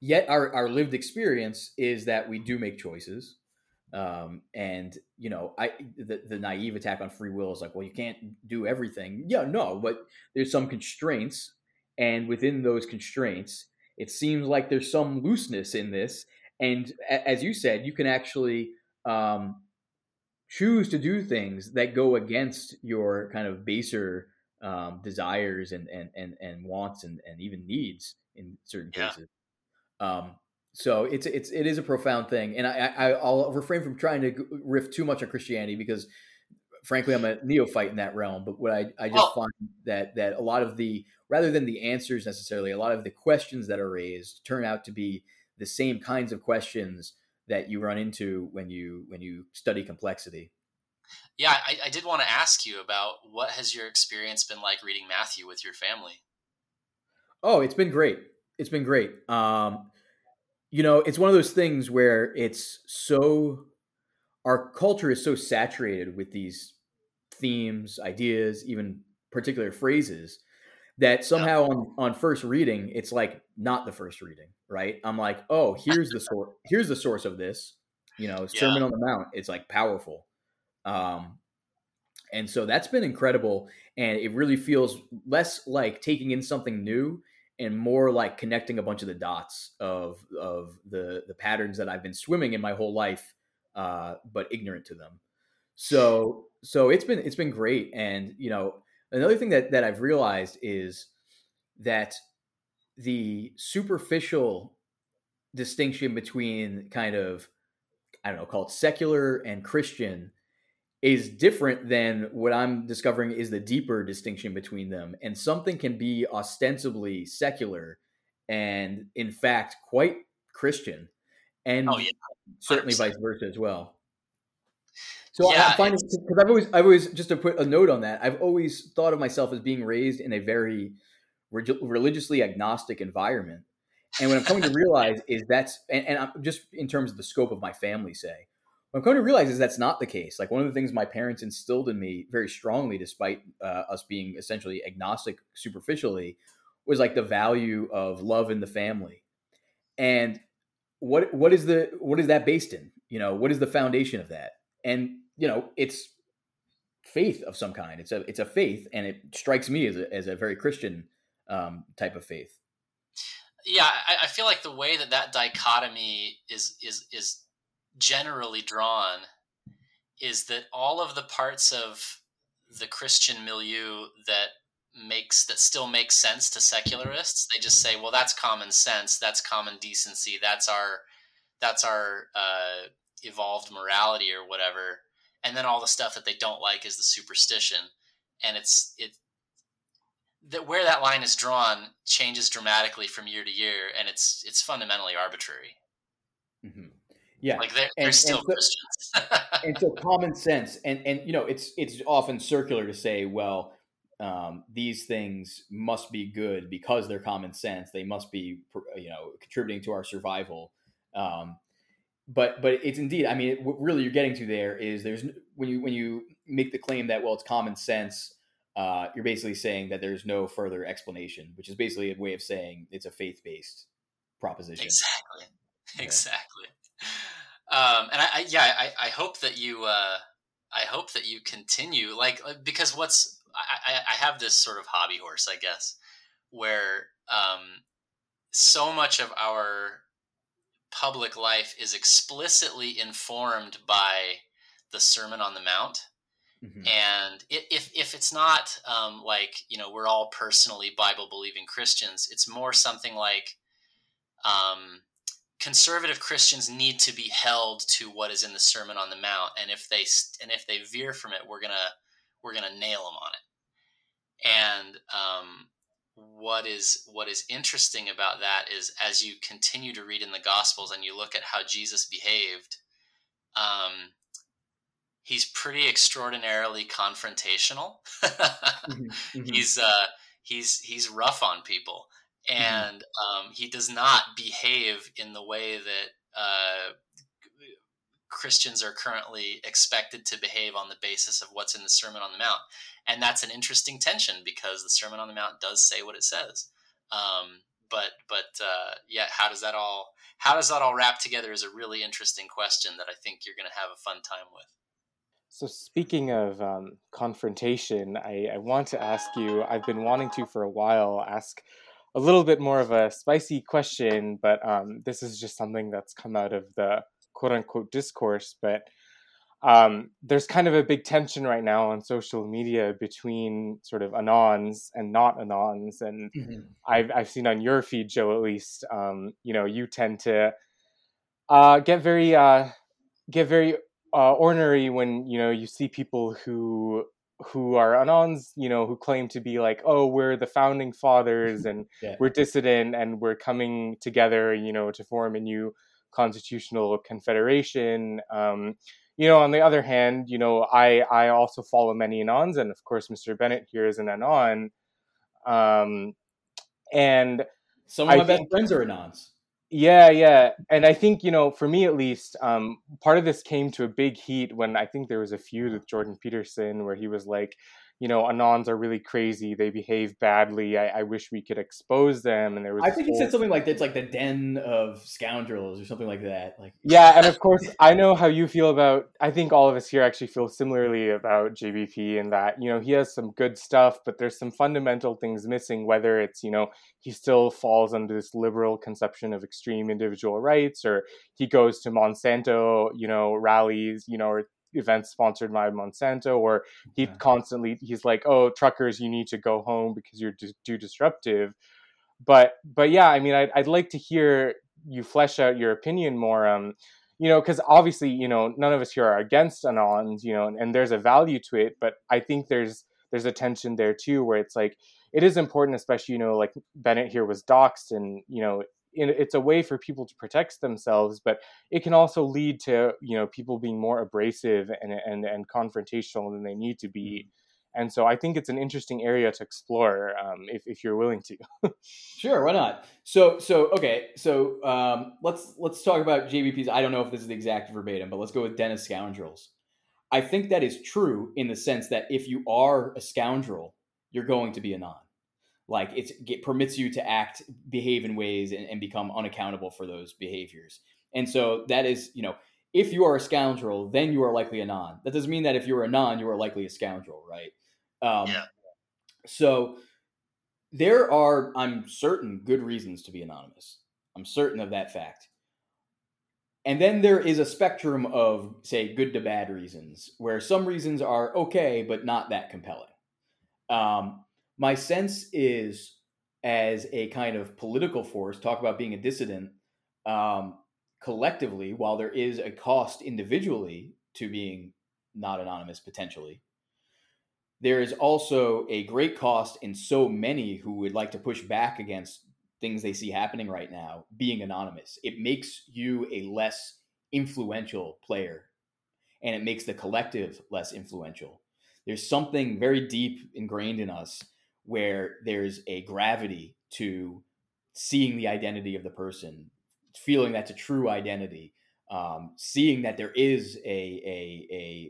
Yet our our lived experience is that we do make choices. Um, and you know, I the, the naive attack on free will is like, well, you can't do everything. Yeah, no, but there's some constraints, and within those constraints, it seems like there's some looseness in this. And as you said, you can actually um, choose to do things that go against your kind of baser um, desires and, and, and, and wants and, and even needs in certain yeah. cases. Um, so it's it's it is a profound thing, and I, I I'll refrain from trying to riff too much on Christianity because, frankly, I'm a neophyte in that realm. But what I I just well, find that that a lot of the rather than the answers necessarily, a lot of the questions that are raised turn out to be the same kinds of questions that you run into when you when you study complexity. Yeah, I, I did want to ask you about what has your experience been like reading Matthew with your family? Oh, it's been great. It's been great. Um, you know, it's one of those things where it's so our culture is so saturated with these themes, ideas, even particular phrases that somehow on, on first reading it's like not the first reading right? I'm like oh here's the source here's the source of this you know [laughs] sermon yeah. on the mount it's like powerful. Um and so that's been incredible and it really feels less like taking in something new and more like connecting a bunch of the dots of of the the patterns that i've been swimming in my whole life uh but ignorant to them. So so it's been it's been great and you know Another thing that, that I've realized is that the superficial distinction between kind of, I don't know, called secular and Christian is different than what I'm discovering is the deeper distinction between them. And something can be ostensibly secular and, in fact, quite Christian, and oh, yeah. certainly vice versa as well. So yeah, I find it because I've always, I've always just to put a note on that. I've always thought of myself as being raised in a very religiously agnostic environment, and what I'm coming to [laughs] realize is that's, and, and I'm just in terms of the scope of my family, say, what I'm coming to realize is that's not the case. Like one of the things my parents instilled in me very strongly, despite uh, us being essentially agnostic superficially, was like the value of love in the family, and what what is the what is that based in? You know, what is the foundation of that? And you know it's faith of some kind. It's a it's a faith, and it strikes me as a as a very Christian um, type of faith. Yeah, I, I feel like the way that that dichotomy is is is generally drawn is that all of the parts of the Christian milieu that makes that still makes sense to secularists they just say well that's common sense that's common decency that's our that's our uh, evolved morality or whatever and then all the stuff that they don't like is the superstition. And it's it that where that line is drawn changes dramatically from year to year and it's it's fundamentally arbitrary. Mm-hmm. yeah. Like they're, they're still and so, christians. [laughs] and so common sense and and you know it's it's often circular to say well um, these things must be good because they're common sense. They must be you know contributing to our survival. Um, but but it's indeed. I mean, what really you're getting to there is there's when you when you make the claim that well it's common sense. Uh, you're basically saying that there's no further explanation, which is basically a way of saying it's a faith based proposition. Exactly. Yeah. Exactly. Um, and I, I yeah, I, I hope that you, uh, I hope that you continue like, uh, because what's, I, I have this sort of hobby horse, I guess, where, um, so much of our public life is explicitly informed by the Sermon on the Mount. Mm-hmm. And if, if it's not um, like, you know, we're all personally Bible believing Christians, it's more something like, um, conservative Christians need to be held to what is in the Sermon on the Mount, and if they and if they veer from it, we're gonna we're gonna nail them on it. And um, what is what is interesting about that is as you continue to read in the Gospels and you look at how Jesus behaved, um, he's pretty extraordinarily confrontational. [laughs] mm-hmm, mm-hmm. He's uh, he's he's rough on people. Mm-hmm. and um, he does not behave in the way that uh, Christians are currently expected to behave on the basis of what's in the Sermon on the Mount. And that's an interesting tension because the Sermon on the Mount does say what it says. Um, but but uh, yeah, how does that all how does that all wrap together is a really interesting question that I think you're going to have a fun time with. So speaking of um, confrontation, I, I want to ask you. I've been wanting to for a while ask a little bit more of a spicy question, but um, this is just something that's come out of the quote unquote discourse. But um, there's kind of a big tension right now on social media between sort of anons and not anons, and mm-hmm. I've I've seen on your feed, Joe, at least, um, you know, you tend to uh, get very uh, get very uh, ornery when you know you see people who who are anons, you know, who claim to be like, oh, we're the founding fathers [laughs] and yeah. we're dissident and we're coming together, you know, to form a new constitutional confederation. Um, you know, on the other hand, you know, I I also follow many anons, and of course, Mr. Bennett here is an anon. Um, and some of my best friends are anons. Yeah, yeah, and I think you know, for me at least, um, part of this came to a big heat when I think there was a feud with Jordan Peterson where he was like, you know, Anons are really crazy. They behave badly. I, I wish we could expose them. And there was. I think he said something like it's like the den of scoundrels or something like that. Like. [laughs] Yeah, and of course, I know how you feel about. I think all of us here actually feel similarly about JBP in that you know he has some good stuff, but there's some fundamental things missing. Whether it's you know he still falls under this liberal conception of extreme individual rights, or he goes to Monsanto, you know, rallies, you know, or events sponsored by Monsanto, or he yeah. constantly he's like, "Oh, truckers, you need to go home because you're just too disruptive." But but yeah, I mean, I'd, I'd like to hear you flesh out your opinion more. Um, you know, because obviously, you know, none of us here are against anons, you know, and, and there's a value to it. But I think there's there's a tension there too, where it's like it is important, especially you know, like Bennett here was doxxed, and you know, it's a way for people to protect themselves, but it can also lead to you know people being more abrasive and and, and confrontational than they need to be. Mm-hmm. And so I think it's an interesting area to explore um, if, if you're willing to. sure, why not? So so okay, so um, let's let's talk about JBP's. I don't know if this is the exact verbatim, but let's go with Dennis Scoundrels. I think that is true in the sense that if you are a scoundrel, you're going to be a non like it permits you to act behave in ways and, and, become unaccountable for those behaviors. And so that is you know if you are a scoundrel then you are likely a non. That doesn't mean that if you're a non you are likely a scoundrel right? Um, yeah. so there are i'm certain good reasons to be anonymous. I'm certain of that fact. And then there is a spectrum of say good to bad reasons where some reasons are okay but not that compelling. Um, my sense is as a kind of political force talk about being a dissident um, collectively while there is a cost individually to being not anonymous potentially there is also a great cost in so many who would like to push back against things they see happening right now being anonymous. It makes you a less influential player and it makes the collective less influential. There's something very deep ingrained in us where there's a gravity to seeing the identity of the person, feeling that's a true identity, um, seeing that there is a a,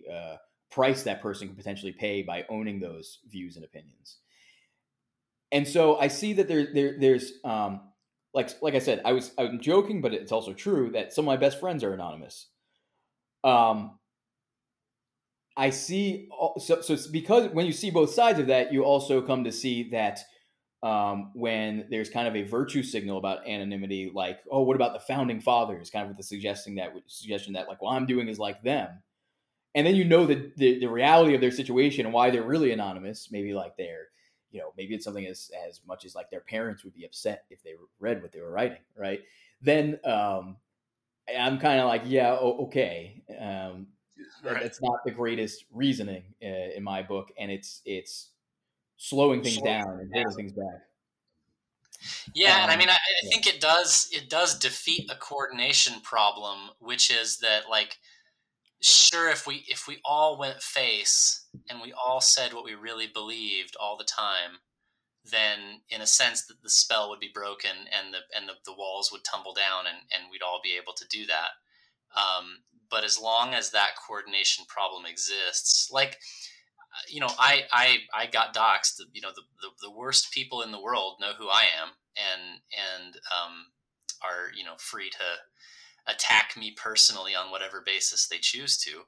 a uh, price that person can potentially pay by owning those views and opinions. And so I see that there, there there's um, like like I said, I was I'm joking, but it's also true that some of my best friends are anonymous. Um, I see so so because when you see both sides of that, you also come to see that um, when there's kind of a virtue signal about anonymity, like oh, what about the founding fathers? Kind of with the suggesting that suggestion that like what I'm doing is like them, and then you know the, the the reality of their situation and why they're really anonymous. Maybe like they're you know maybe it's something as as much as like their parents would be upset if they read what they were writing, right? Then um, I'm kind of like yeah, okay. Um, right. That's not the greatest reasoning uh, in my book, and it's it's slowing things slowing down and holding things back. Yeah, um, and I um, mean, I, I yeah. think it does it does defeat a coordination problem, which is that like, sure, if we if we all went face and we all said what we really believed all the time, then in a sense that the spell would be broken and the and the, the walls would tumble down and and we'd all be able to do that. Um, but as long as that coordination problem exists, like you know, I I I got doxxed. You know, the, the, the worst people in the world know who I am, and and um, are you know free to attack me personally on whatever basis they choose to.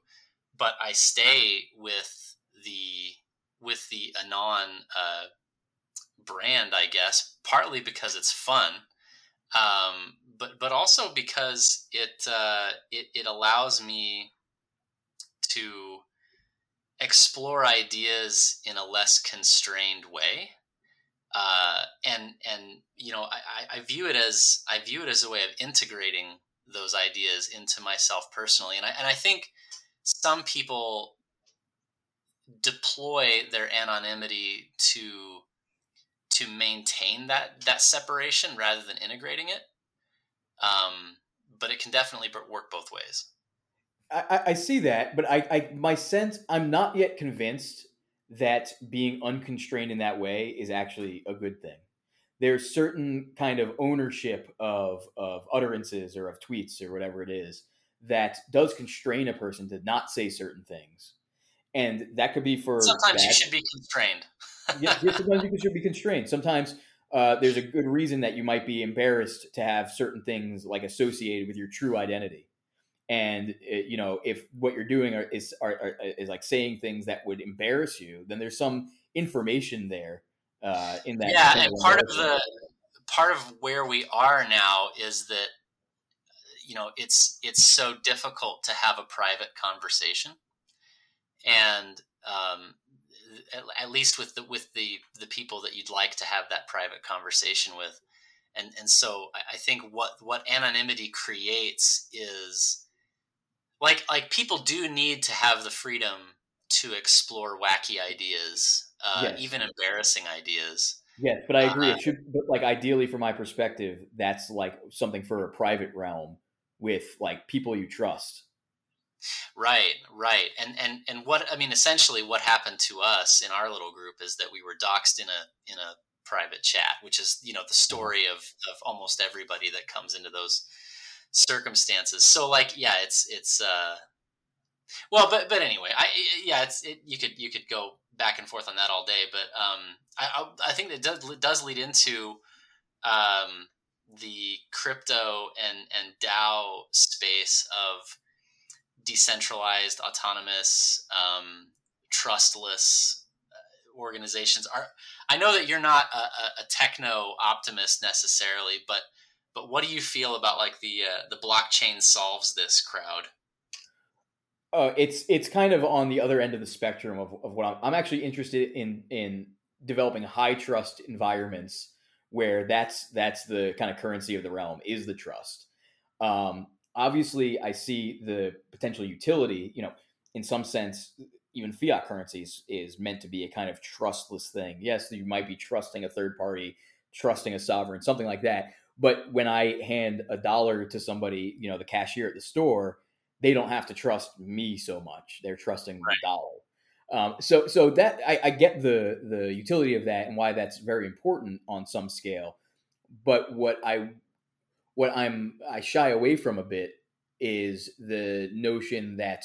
But I stay with the with the anon uh, brand, I guess, partly because it's fun, um, but but also because it uh, it it allows me to explore ideas in a less constrained way. Uh, and and you know I, I view it as I view it as a way of integrating those ideas into myself personally, and I and I think some people deploy their anonymity to to maintain that that separation rather than integrating it. Um, but it can definitely work both ways. I, I see that, but I, I my sense I'm not yet convinced that being unconstrained in that way is actually a good thing. There's certain kind of ownership of of utterances or of tweets or whatever it is that does constrain a person to not say certain things, and that could be for sometimes you should be constrained. yeah, [laughs] sometimes you should be constrained. Sometimes uh, there's a good reason that you might be embarrassed to have certain things like associated with your true identity. And it, eh, you know if what you're doing are, is are, are, is like saying things that would embarrass you then there's some information there uh, in that yeah and part of the part of where we are now is that you know it's it's so difficult to have a private conversation. And um, at, at least with the with the the people that you'd like to have that private conversation with and and so I think what what anonymity creates is like like people do need to have the freedom to explore wacky ideas, uh, yes. even embarrassing ideas. Yes, but I agree. Uh, it should, but like ideally, from my perspective, that's like something for a private realm with like people you trust. Right, right, and and and what I mean, essentially, what happened to us in our little group is that we were doxxed in a in a private chat, which is you know the mm-hmm. story of of almost everybody that comes into those circumstances. So like, yeah, it's it's uh, well, but but anyway, I yeah, it's it, you could you could go back and forth on that all day, but um, I I, I think it does does lead into um the crypto and and DAO space of decentralized, autonomous, um, trustless uh, organizations. Are I know that you're not a, a techno optimist necessarily, but but what do you feel about like the uh, the blockchain solves this crowd? Uh, it's it's kind of on the other end of the spectrum of, of what I'm, I'm actually interested in in developing high trust environments where that's that's the kind of currency of the realm is the trust. Um, obviously, I see the potential utility. You know, in some sense, even fiat currencies is meant to be a kind of trustless thing. Yes, you might be trusting a third party, trusting a sovereign, something like that. But when I hand a dollar to somebody, you know, the cashier at the store, they don't have to trust me so much. They're trusting right. the dollar. Um, so, so that I, I get the the utility of that and why that's very important on some scale. But what I what I'm I shy away from a bit is the notion that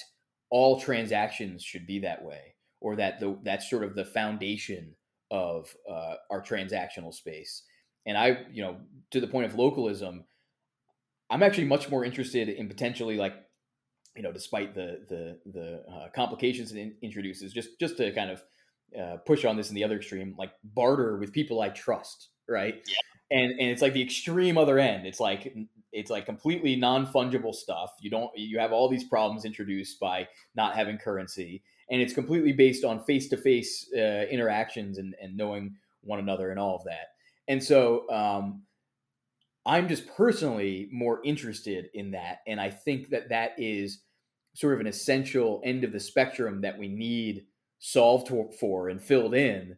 all transactions should be that way, or that the that's sort of the foundation of uh, our transactional space. And I, you know, to the point of localism, I'm actually much more interested in potentially like, you know, despite the the the uh, complications it in, introduces, just just to kind of uh, push on this in the other extreme, like barter with people I trust, right? And and it's like the extreme other end. It's like it's like completely non fungible stuff. You don't you have all these problems introduced by not having currency, and it's completely based on face to face interactions and and knowing one another and all of that. And so um, I'm just personally more interested in that, and I think that that is sort of an essential end of the spectrum that we need solved for and filled in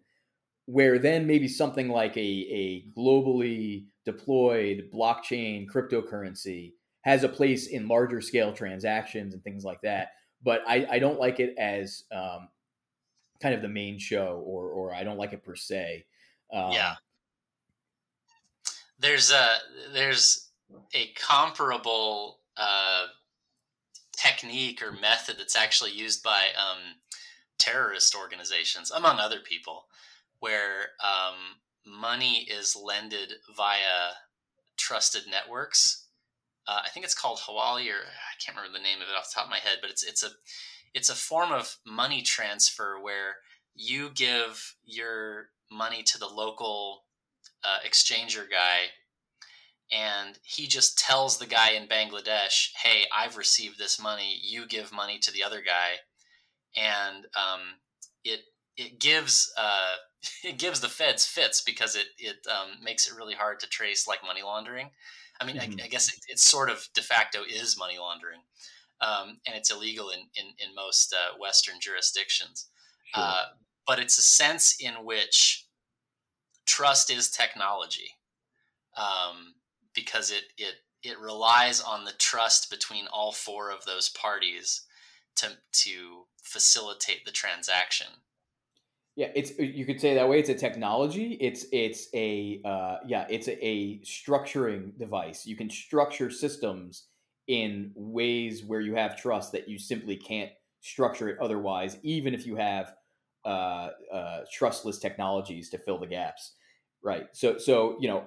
where then maybe something like a, a globally deployed blockchain cryptocurrency has a place in larger scale transactions and things like that. But I, I don't like it as um, kind of the main show, or or I don't like it per se. Um, yeah. There's a there's a comparable uh, technique or method that's actually used by um, terrorist organizations, among other people, where um, money is lended via trusted networks. Uh, I think it's called Hawali, or I can't remember the name of it off the top of my head, but it's it's a it's a form of money transfer where you give your money to the local uh, exchanger guy and he just tells the guy in Bangladesh, "Hey, I've received this money. You give money to the other guy," and um, it it gives uh, [laughs] it gives the feds fits because it it um, makes it really hard to trace like money laundering. I mean, mm-hmm. I, I, guess it, sort of de facto is money laundering, um, and it's illegal in in, in most uh, Western jurisdictions. Sure. Uh, but it's a sense in which trust is technology, um, because it it it relies on the trust between all four of those parties to to facilitate the transaction. Yeah, it's you could say that way. It's a technology. It's it's a uh, yeah, it's a, a structuring device. You can structure systems in ways where you have trust that you simply can't structure it otherwise, even if you have uh, uh, trustless technologies to fill the gaps. Right. So so you know,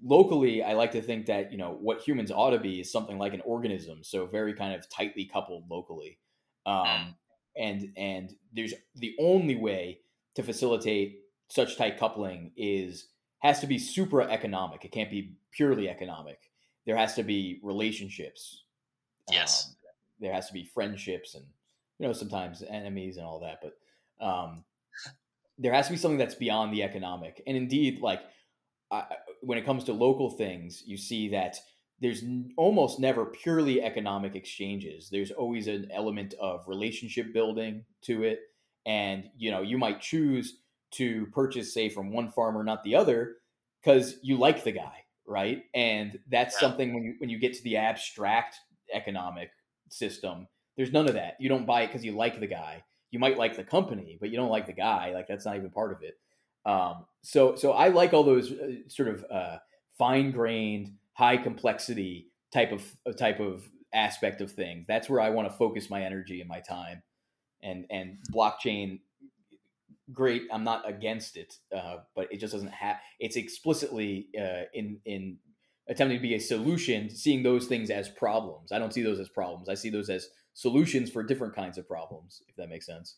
locally, I like to think that you know what humans ought to be is something like an organism. So very kind of tightly coupled locally. Um, mm and and there's the only way to facilitate such tight coupling is has to be super economic. It can't be purely economic. There has to be relationships. Yes. Um, there has to be friendships and you know sometimes enemies and all that, but um, there has to be something that's beyond the economic. And indeed, like I, when it comes to local things, you see that there's almost never purely economic exchanges. There's always an element of relationship building to it. And, you know, you might choose to purchase, say, from one farmer, not the other, because you like the guy, right? And that's yeah. something when you, when you get to the abstract economic system, there's none of that. You don't buy it because you like the guy. You might like the company, but you don't like the guy. Like that's not even part of it. Um, so, so I like all those uh, sort of uh, fine grained high complexity type of type of aspect of things. That's where I want to focus my energy and my time. And and blockchain, great. I'm not against it, uh, but it just doesn't have. It's explicitly uh, in in attempting to be a solution, seeing those things as problems. I don't see those as problems. I see those as solutions for different kinds of problems. If that makes sense.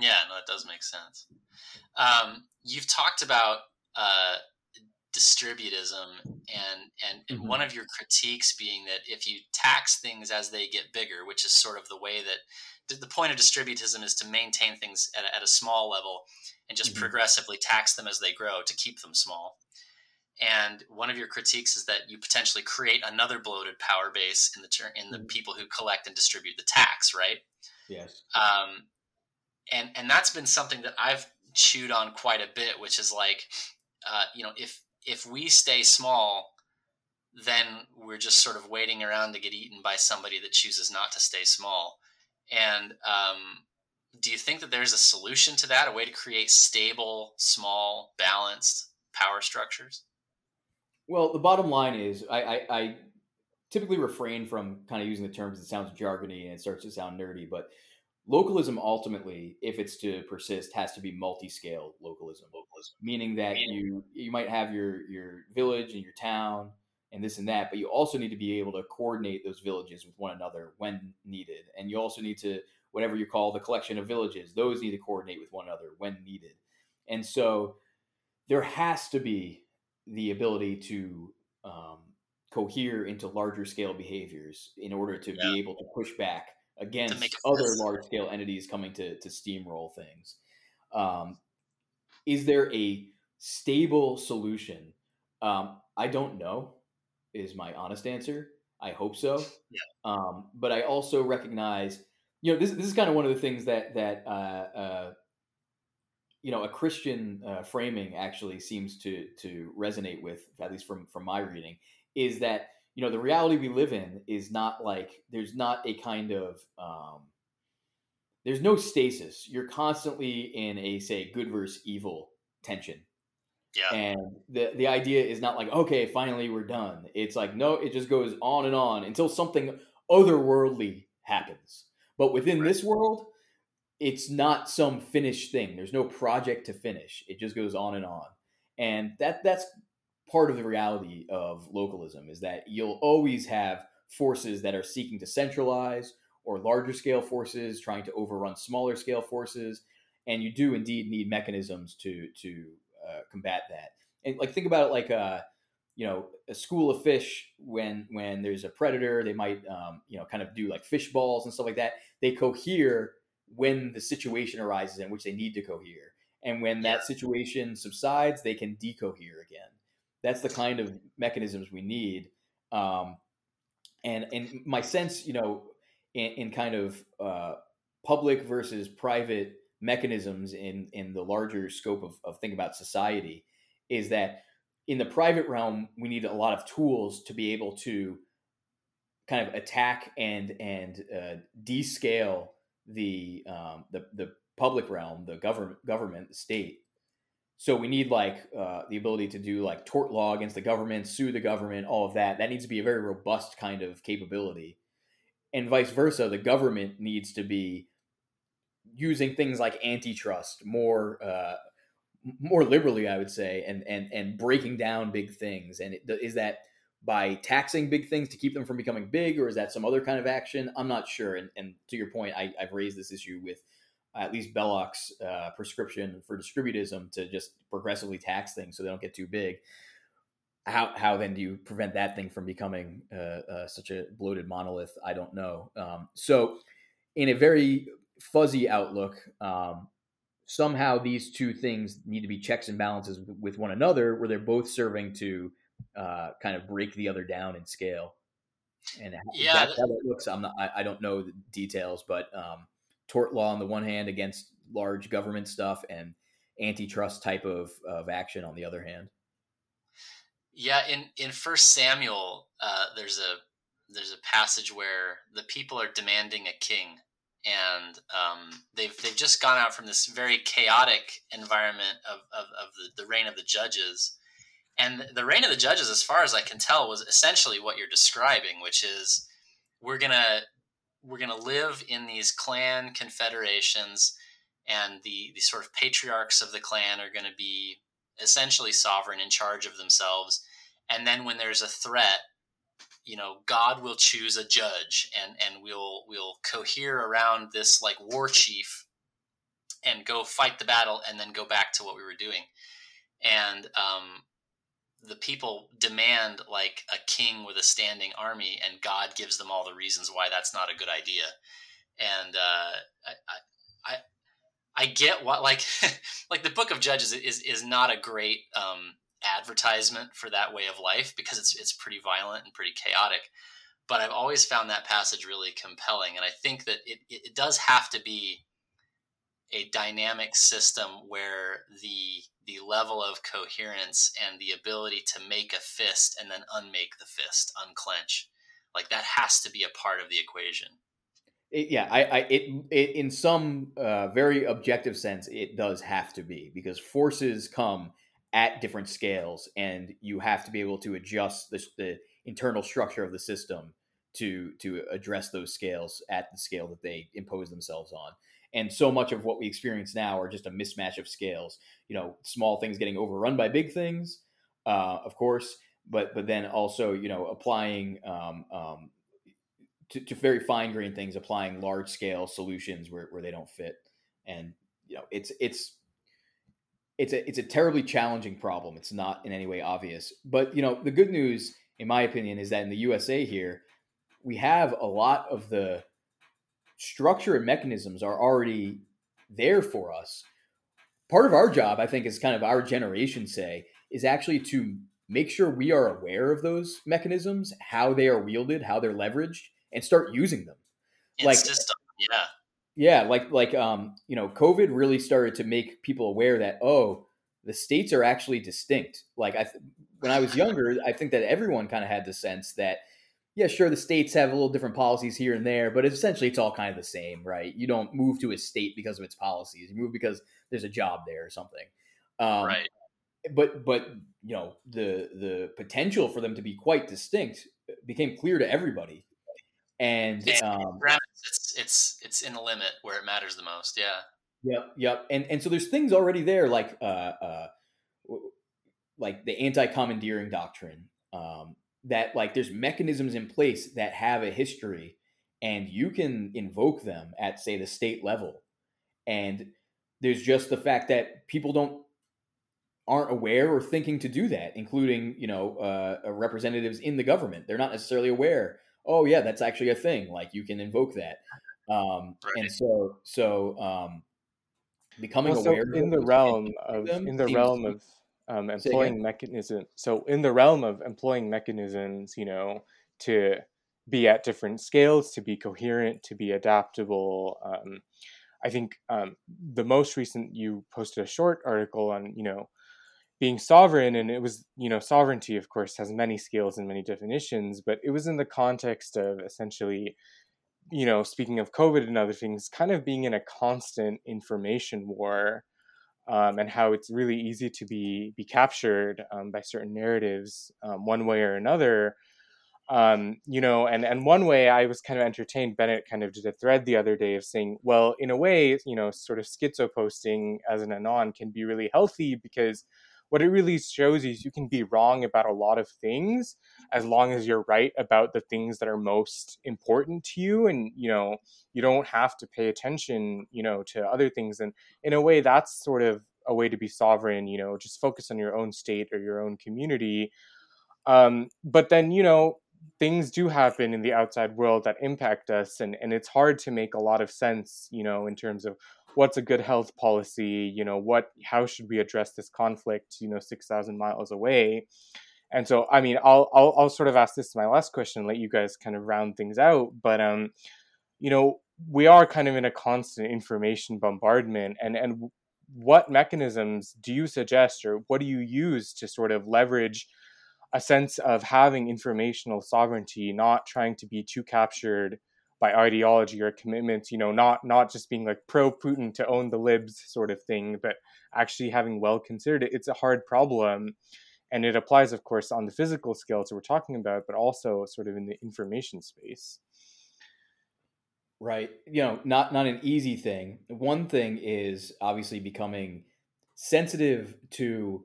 Yeah, no, it does make sense. Um, you've talked about uh, distributism and and, and mm-hmm. one of your critiques being that if you tax things as they get bigger which is sort of the way that the point of distributism is to maintain things at a, at a small level and just mm-hmm. progressively tax them as they grow to keep them small and one of your critiques is that you potentially create another bloated power base in the ter- in the mm-hmm. people who collect and distribute the tax right yes um, and and that's been something that I've chewed on quite a bit which is like uh, you know if if we stay small, then we're just sort of waiting around to get eaten by somebody that chooses not to stay small. And um, do you think that there's a solution to that, a way to create stable, small, balanced power structures? Well, the bottom line is, I, I, I typically refrain from kind of using the terms it sounds jargony and it starts to sound nerdy, but localism ultimately, if it's to persist, has to be multi-scale localism. Localism, meaning that you you might have your your village and your town and this and that, but you also need to be able to coordinate those villages with one another when needed, and you also need to whatever you call the collection of villages; those need to coordinate with one another when needed, and so there has to be the ability to um, cohere into larger scale behaviors in order to yeah. be able to push back against other large scale entities coming to, to steamroll things. Um, is there a stable solution? Um, I don't know, is my honest answer. I hope so. Yeah. Um, but I also recognize, you know, this, this is kind of one of the things that, that, uh, uh, you know, a Christian uh, framing actually seems to, to resonate with, at least from, from my reading, is that you know the reality we live in is not like there's not a kind of um, there's no stasis. You're constantly in a say good versus evil tension. Yeah. And the the idea is not like okay finally we're done. It's like no it just goes on and on until something otherworldly happens. But within right. this world it's not some finished thing. There's no project to finish. It just goes on and on. And that that's part of the reality of localism is that you'll always have forces that are seeking to centralize or larger scale forces trying to overrun smaller scale forces and you do indeed need mechanisms to to uh, combat that. And like think about it like a uh, you know a school of fish when when there's a predator they might um, you know kind of do like fish balls and stuff like that. They cohere when the situation arises in which they need to cohere. And when that situation subsides they can decohere again that's the kind of mechanisms we need. Um, and and my sense, you know, in, in kind of uh, public versus private mechanisms in in the larger scope of, of thinking about society is that in the private realm we need a lot of tools to be able to kind of attack and and uh, descale the um, the the public realm, the government government, state, so we need like uh, the ability to do like tort law against the government, sue the government, all of that. That needs to be a very robust kind of capability, and vice versa. The government needs to be using things like antitrust more uh, more liberally, I would say, and and and breaking down big things. And it, is that by taxing big things to keep them from becoming big, or is that some other kind of action? I'm not sure. And, and to your point, I, I've raised this issue with at least Belloc's uh, prescription for distributism to just progressively tax things so they don't get too big. How, how then do you prevent that thing from becoming uh, uh, such a bloated monolith? I don't know. Um, so, in a very fuzzy outlook, um, somehow these two things need to be checks and balances with one another, where they're both serving to uh, kind of break the other down in scale. And yeah, that, that looks, I'm not, I, I, don't know the details, but um, tort law on the one hand against large government stuff and antitrust type of, of action on the other hand. Yeah, in in First Samuel, uh, there's a there's a passage where the people are demanding a king, and um, they've they've just gone out from this very chaotic environment of of, of the, the reign of the judges, and the reign of the judges, as far as I can tell, was essentially what you're describing, which is we're gonna we're going to live in these clan confederations and the, the sort of patriarchs of the clan are going to be essentially sovereign in charge of themselves. And then when there's a threat you know god will choose a judge and and we'll we'll cohere around this like war chief and go fight the battle and then go back to what we were doing. And um, the people demand like a king with a standing army, and God gives them all the reasons why that's not a good idea. And uh, I, I, I get what like [laughs] like the Book of Judges is is not a great um, advertisement for that way of life because it's it's pretty violent and pretty chaotic. But I've always found that passage really compelling, and I think that it, it does have to be a dynamic system where the the level of coherence and the ability to make a fist and then unmake the fist, unclench, like that has to be a part of the equation. It, yeah, I, I it, it, in some uh, very objective sense, it does have to be because forces come at different scales, and you have to be able to adjust the, the internal structure of the system to to address those scales at the scale that they impose themselves on. And so much of what we experience now are just a mismatch of scales. You know, small things getting overrun by big things, uh, of course, but but then also you know applying um, um, to, to, very fine grained things, applying large scale solutions where, where they don't fit. And you know, it's it's it's a it's a terribly challenging problem. It's not in any way obvious. But you know, the good news, in my opinion, is that in the USA here, we have a lot of the structure and mechanisms are already there for us. Part of our job, I think, is kind of our generation say, is actually to make sure we are aware of those mechanisms, how they are wielded, how they're leveraged, and start using them. In like system, yeah. Yeah, like like um, you know, COVID really started to make people aware that oh, the states are actually distinct. Like I, when I was younger, I think that everyone kind of had the sense that yeah, sure, the states have a little different policies here and there, but essentially it's all kind of the same, right? You don't move to a state because of its policies; you move because there's a job there or something. Um, right. But but you know the the potential for them to be quite distinct became clear to everybody and um, it's it's it's in the limit where it matters the most. Yeah. Yep. Yep. And and so there's things already there like uh, uh like the anti-commandeering doctrine um, that like there's mechanisms in place that have a history and you can invoke them at say the state level and there's just the fact that people don't aren't aware or thinking to do that including you know uh, representatives in the government they're not necessarily aware oh yeah, that's actually a thing. Like you can invoke that. Um, right. And so, so um, becoming well, aware in the realm of in the realm of um, employing mechanism. So in the realm of employing mechanisms, you know, to be at different scales, to be coherent, to be adaptable. Um, I think um, the most recent you posted a short article on, you know, being sovereign and it was you know sovereignty of course has many scales and many definitions but it was in the context of essentially you know speaking of covid and other things kind of being in a constant information war um, and how it's really easy to be be captured um, by certain narratives um, one way or another. Um, you know and and one way i was kind of entertained bennett kind of did a thread the other day of saying well in a way you know sort of schizo posting as an anon can be really healthy because what it really shows is you can be wrong about a lot of things as long as you're right about the things that are most important to you and you know you don't have to pay attention you know to other things. And in a way that's sort of a way to be sovereign you know just focus on your own state or your own community. Um, but then you know things do happen in the outside world that impact us and, and it's hard to make a lot of sense you know in terms of what's a good health policy? You know what how should we address this conflict you know 6000 miles away? And so i mean I'll, I'll i'll sort of ask this my last question let you guys kind of round things out but um you know we are kind of in a constant information bombardment and and what mechanisms do you suggest or what do you use to sort of leverage a sense of having informational sovereignty not trying to be too captured by ideology or commitment you know not not just being like pro putin to own the libs sort of thing but actually having well considered it it's a hard problem. And it applies of course on the physical skills that we're talking about but also sort of in the information space. Right. You know not not an easy thing. One thing is obviously becoming sensitive to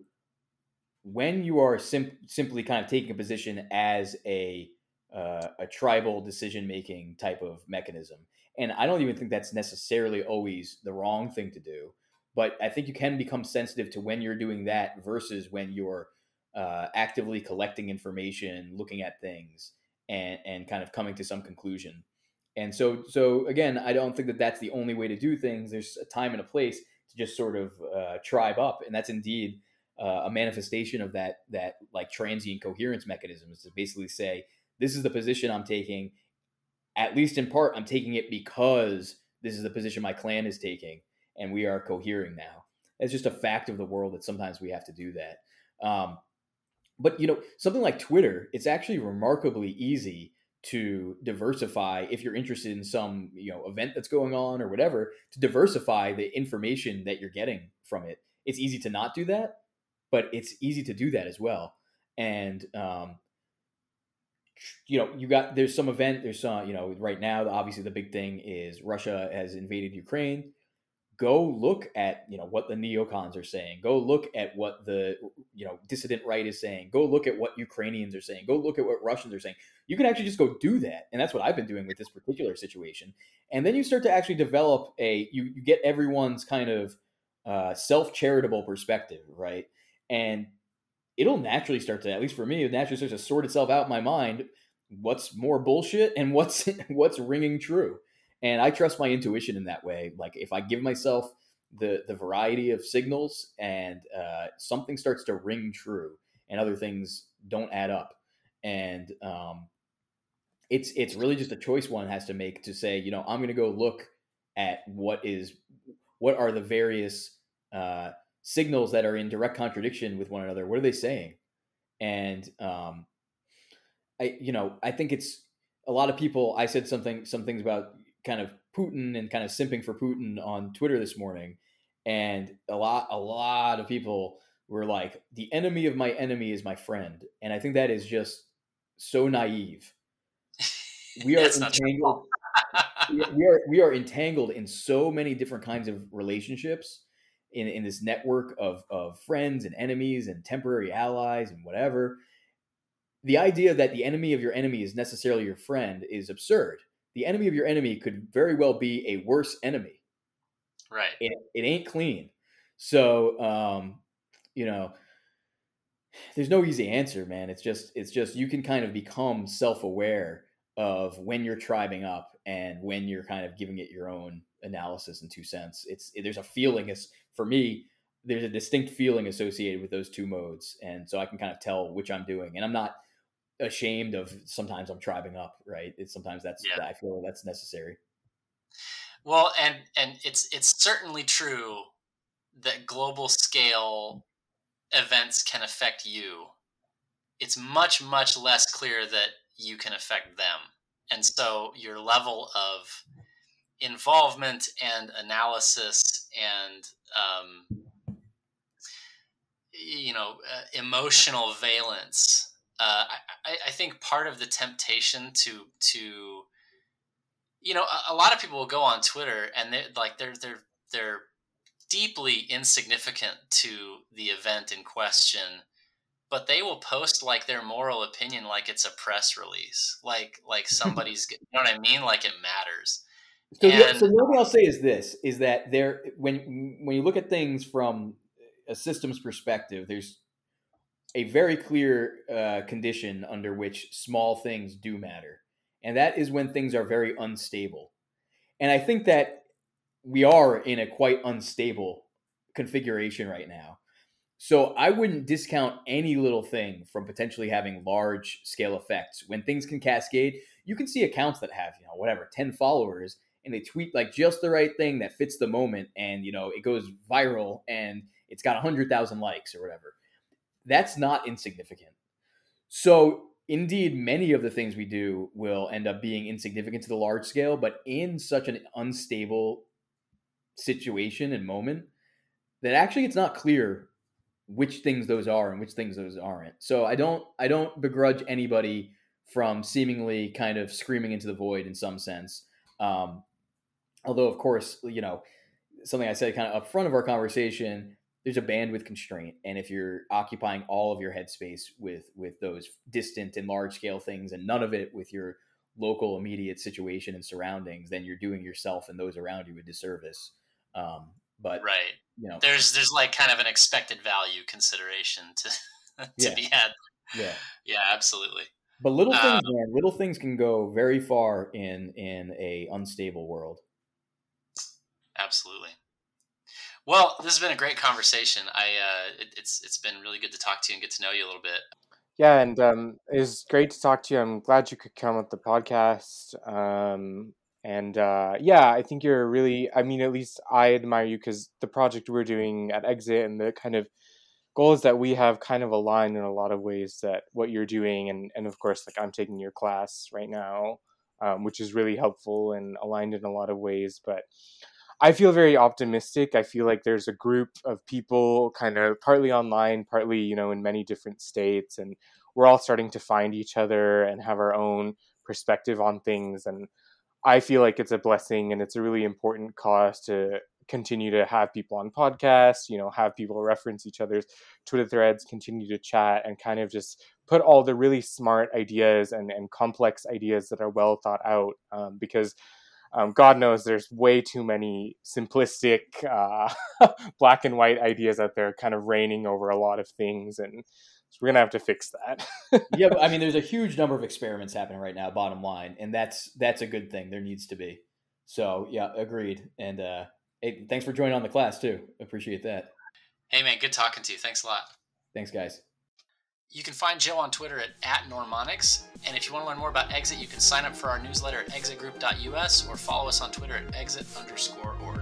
when you are sim- simply kind of taking a position as a uh, a tribal decision making type of mechanism. And I don't even think that's necessarily always the wrong thing to do. But I think you can become sensitive to when you're doing that versus when you're uh, actively collecting information, looking at things, and and kind of coming to some conclusion. And so, so again, I don't think that that's the only way to do things. There's a time and a place to just sort of uh, tribe up, and that's indeed uh, a manifestation of that that like transient coherence mechanism is to basically say this is the position I'm taking. At least in part, I'm taking it because this is the position my clan is taking, and we are cohering now. It's just a fact of the world that sometimes we have to do that. Um, but you know, something like Twitter, it's actually remarkably easy to diversify if you're interested in some you know event that's going on or whatever to diversify the information that you're getting from it it's easy to not do that but it's easy to do that as well and um, you know, you got there's some event, there's some, you know, right now, obviously the big thing is Russia has invaded Ukraine. Go look at you know what the neocons are saying. Go look at what the you know dissident right is saying. Go look at what Ukrainians are saying. Go look at what Russians are saying. You can actually just go do that, and that's what I've been doing with this particular situation. And then you start to actually develop a you you get everyone's kind of uh, self charitable perspective, right? And it'll naturally start to, at least for me, it naturally starts to sort itself out in my mind. What's more bullshit and what's [laughs] what's ringing true? And I trust my intuition in that way. Like if I give myself the the variety of signals and uh, something starts to ring true and other things don't add up, and um, it's it's really just a choice one has to make to say, you know, I'm going to go look at what is what are the various uh, signals that are in direct contradiction with one another. What are they saying? And um, I, you know, I think it's a lot of people. I said something, some things about kind of Putin and kind of simping for Putin on Twitter this morning, and a lot, a lot of people were like, "The enemy of my enemy is my friend," and I think that is just so naive. [laughs] We are entangled. [laughs] we are we are entangled in so many different kinds of relationships in, in this network of, of friends and enemies and temporary allies and whatever. The idea that the enemy of your enemy is necessarily your friend is absurd. The enemy of your enemy could very well be a worse enemy. Right. It, it ain't clean. So, um, you know, there's no easy answer, man. It's just, it's just, you can kind of become self aware of when you're tribing up and when you're kind of giving it your own analysis and two cents. It's there's a feeling as for me, there's a distinct feeling associated with those two modes, and so I can kind of tell which I'm doing, and I'm not ashamed of sometimes I'm tribing up, right? It's sometimes that's yeah. I feel that's necessary. Well, and and it's it's certainly true that global scale events can affect you. It's much much less clear that you can affect them. And so your level of involvement and analysis and um, you know uh, emotional valence uh, I, I, think part of the temptation to to you know a, a, lot of people will go on twitter and they're like they're they're they're deeply insignificant to the event in question but they will post like their moral opinion like it's a press release like like [laughs] somebody's you know what i mean like it matters so, and, so what I'll say is this: is that there, when when you look at things from a systems perspective, there's a very clear uh, condition under which small things do matter, and that is when things are very unstable. And I think that we are in a quite unstable configuration right now. So I wouldn't discount any little thing from potentially having large scale effects. When things can cascade, you can see accounts that have, you know, whatever, 10 followers and they tweet like just the right thing that fits the moment and you know it goes viral and it's got 100,000 likes or whatever. That's not insignificant. So indeed many of the things we do will end up being insignificant to the large scale but in such an unstable situation and moment that actually it's not clear which things those are and which things those aren't. So I don't I don't begrudge anybody from seemingly kind of screaming into the void in some sense. Um, although, of course, you know something I said kind of up front of our conversation. There's a bandwidth constraint, and if you're occupying all of your headspace with with those distant and large scale things, and none of it with your local immediate situation and surroundings, then you're doing yourself and those around you a disservice. Um, but right, you know, there's there's like kind of an expected value consideration to [laughs] to yeah. be had. Yeah, yeah, absolutely. But little things, um, man, little things can go very far in in a unstable world. Absolutely. Well, this has been a great conversation. I uh, it, it's it's been really good to talk to you and get to know you a little bit. Yeah, and um, it was great to talk to you. I'm glad you could come with the podcast. Um, and uh, yeah, I think you're really. I mean, at least I admire you because the project we're doing at Exit and the kind of goals that we have kind of aligned in a lot of ways that what you're doing and and of course like I'm taking your class right now, um, which is really helpful and aligned in a lot of ways, but I feel very optimistic. I feel like there's a group of people kind of partly online, partly, you know, in many different states. And we're all starting to find each other and have our own perspective on things and I feel like it's a blessing and it's a really important cause to continue to have people on podcasts, you know, have people reference each other's Twitter threads, continue to chat and kind of just put all the really smart ideas and, and complex ideas that are well thought out. Um, because um, God knows there's way too many simplistic, uh, [laughs] black and white ideas out there kind of reigning over a lot of things. And so we're gonna have to fix that. [laughs] yeah, but I mean, there's a huge number of experiments happening right now. Bottom line, and that's that's a good thing. There needs to be. So yeah, agreed. And uh, hey, thanks for joining on the class too. Appreciate that. Hey man, good talking to you. Thanks a lot. Thanks, guys. You can find Joe on Twitter at, at Normonics. And if you want to learn more about Exit, you can sign up for our newsletter at exitgroup.us or follow us on Twitter at exit underscore org.